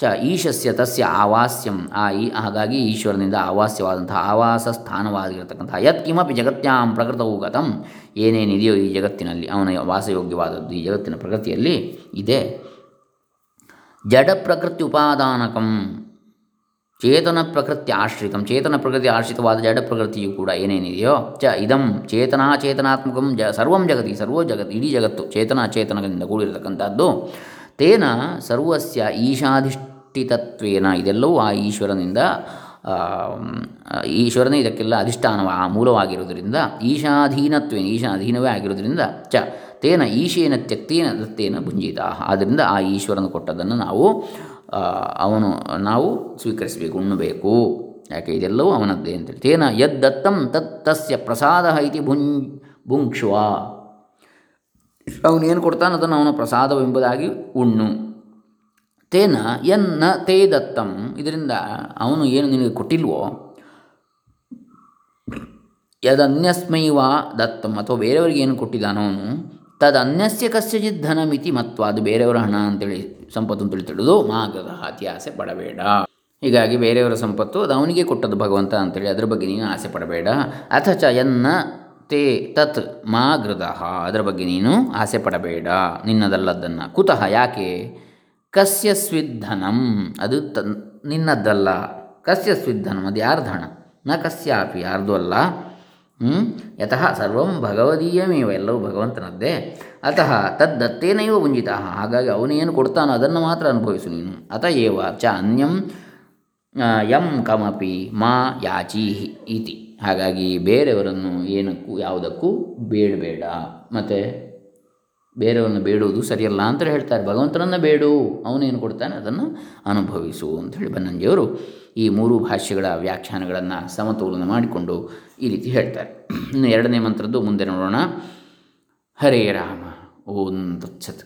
ಚ ಈಶಸ್ಯ ತಸ್ಯ ಆವಾಸ್ಯಂ. ಆ ಈ, ಹಾಗಾಗಿ ಈಶ್ವರನಿಂದ ಆವಾಸ್ಯವಾದಂತಹ ಆವಾಸ ಸ್ಥಾನವಾಗಿರತಕ್ಕಂತಹ ಯತ್ ಕಿಮಪಿ ಜಗತ್ಯಾಂ ಪ್ರಕೃತವು ಗತಂ. ಏನೇನಿದೆಯೋ ಈ ಜಗತ್ತಿನಲ್ಲಿ ಅವನ ವಾಸಯೋಗ್ಯವಾದದ್ದು ಈ ಜಗತ್ತಿನ ಪ್ರಕೃತಿಯಲ್ಲಿ ಇದೆ. ಜಡ ಪ್ರಕೃತಿ ಉಪಾದಾನಕಂ. ಚೇತನ ಪ್ರಕೃತಿ ಆಶ್ರಿತಂ. ಚೇತನ ಪ್ರಕೃತಿ ಆಶ್ರಿತವಾದ ಜಡ ಪ್ರಕೃತಿಯು ಕೂಡ ಏನೇನಿದೆಯೋ ಚ ಇದಂ ಚೇತನಾಚೇತನಾತ್ಮಕಂ ಜ ಸರ್ವಂ ಜಗತಿ ಸರ್ವೋ ಜಗತ್ ಇಡೀ ಜಗತ್ತು ಚೇತನ ಚೇತನದಿಂದ ಕೂಡಿರತಕ್ಕಂಥದ್ದು. ತೇನ ಸರ್ವಸ್ಯ ಈಶಾಧಿಷ್ಠಿತತ್ವೇನ ಇದೆಲ್ಲವೂ ಆ ಈಶ್ವರನಿಂದ ಈಶ್ವರನೇ ಇದಕ್ಕೆಲ್ಲ ಅಧಿಷ್ಠಾನವ, ಆ ಮೂಲವಾಗಿರುವುದರಿಂದ, ಈಶಾಧೀನತ್ವೇನ, ಈಶಾಧೀನವೇ ಆಗಿರುವುದರಿಂದ ಚ, ತೇನ ಈಶೇನ ತ್ಯಕ್ತೇನ ದತ್ತೇನ ಭುಂಜಿತ. ಆದ್ದರಿಂದ ಆ ಈಶ್ವರನು ಕೊಟ್ಟದ್ದನ್ನು ನಾವು ಅವನು, ನಾವು ಸ್ವೀಕರಿಸಬೇಕು, ಉಣ್ಣಬೇಕು. ಯಾಕೆ? ಇದೆಲ್ಲವೂ ಅವನದ್ದೇ ಅಂತೇಳಿ ತೇನ ಯದ್ದತ್ತಂ ತತ್ ತಸ್ಯ ಪ್ರಸಾದ ಇತಿ ಭುಂ ಭುಂಕ್ಷುವ. ಅವನೇನು ಕೊಡ್ತಾನೆ ಅದನ್ನು ಅವನ ಪ್ರಸಾದವೆಂಬುದಾಗಿ ಉಣ್ಣು. ತೇನ ಎನ್ನ ತೇ ದತ್ತಂ ಇದರಿಂದ ಅವನು ಏನು ನಿನಗೆ ಕೊಟ್ಟಿಲ್ವೋ? ಯದನ್ಯಸ್ಮೈ ವಾ ದತ್ತಂ. ಅಥವಾ ಬೇರೆಯವರಿಗೆ ಏನು ಕೊಟ್ಟಿದ್ದಾನೋ ಅವನು? ತದನ್ಯಸ್ಯ ಕಸ್ಯಚಿತ್ ಧನಮಿತಿ ಮತ್ವ. ಅದು ಬೇರೆಯವರ ಹಣ ಅಂತೇಳಿ ಸಂಪತ್ತು ಅಂತೇಳಿ ತಿಳಿದು ಮಾಗದ ಅತಿ ಆಸೆ ಪಡಬೇಡ. ಹೀಗಾಗಿ ಬೇರೆಯವರ ಸಂಪತ್ತು ಅದು ಅವನಿಗೆ ಕೊಟ್ಟದ್ದು ಭಗವಂತ ಅಂತೇಳಿ ಅದ್ರ ಬಗ್ಗೆ ನೀನು ಆಸೆ ಪಡಬೇಡ. ಅಥಚ ಎನ್ನ ತೇ ತತ್ ಮಾ ಗೃದ ಅದರ ಬಗ್ಗೆ ನೀನು ಆಸೆ ಪಡಬೇಡ. ನಿನ್ನದಲ್ಲದನ್ನು ಕುತಃ ಯಾಕೆ? ಕಸ್ಯ ಸ್ವಿಧನಂ ಅದು ತ ನಿನ್ನದ್ದಲ್ಲ ಕಸ್ಯ ಸ್ವಿಧನಂ ಅದು ಹಣ ನ ಕಸ್ಯಾಪಿ, ಯಾರ್ದು ಅಲ್ಲ? ಯತಃ ಸರ್ವಂ ಭಗವದೀಯಮೇವ, ಎಲ್ಲವೂ ಭಗವಂತನದ್ದೇ. ಅತಃ ತದ್ದತ್ತೇನೈವ ಮುಂಜಿತ ಹಾಗಾಗಿ ಅವನೇನು ಕೊಡ್ತಾನೋ ಅದನ್ನು ಮಾತ್ರ ಅನುಭವಿಸು ನೀನು. ಅತ ಏವ? ಚ ಅನ್ಯಂ ಯಂ ಕಮಪಿ ಮಾ ಯಾಚೀಹಿ ಇತಿ. ಹಾಗಾಗಿ ಬೇರೆಯವರನ್ನು ಏನಕ್ಕೂ, ಯಾವುದಕ್ಕೂ ಬೇಡಬೇಡ. ಮತ್ತು? ಬೇರೆಯವರನ್ನು ಬೇಡುವುದು ಸರಿಯಲ್ಲ ಅಂತ ಹೇಳ್ತಾರೆ. ಭಗವಂತನನ್ನು ಬೇಡು ಅವನೇನು ಕೊಡ್ತಾನೆ? ಅದನ್ನು ಅನುಭವಿಸು ಅಂಥೇಳಿ ಬನ್ನಂಜಿಯವರು ಈ ಮೂರು ಭಾಷೆಗಳ ವ್ಯಾಖ್ಯಾನಗಳನ್ನು ಸಮತೋಲನ ಮಾಡಿಕೊಂಡು ಈ ರೀತಿ ಹೇಳ್ತಾರೆ. ಇನ್ನು ಎರಡನೇ ಮಂತ್ರದ್ದು ಮುಂದೆ ನೋಡೋಣ. ಹರೇ ರಾಮ, ಓಂ ತತ್ಸತ್.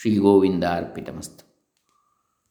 ಶ್ರೀ ಗೋವಿಂದ ಅರ್ಪಿತಮಸ್ತು.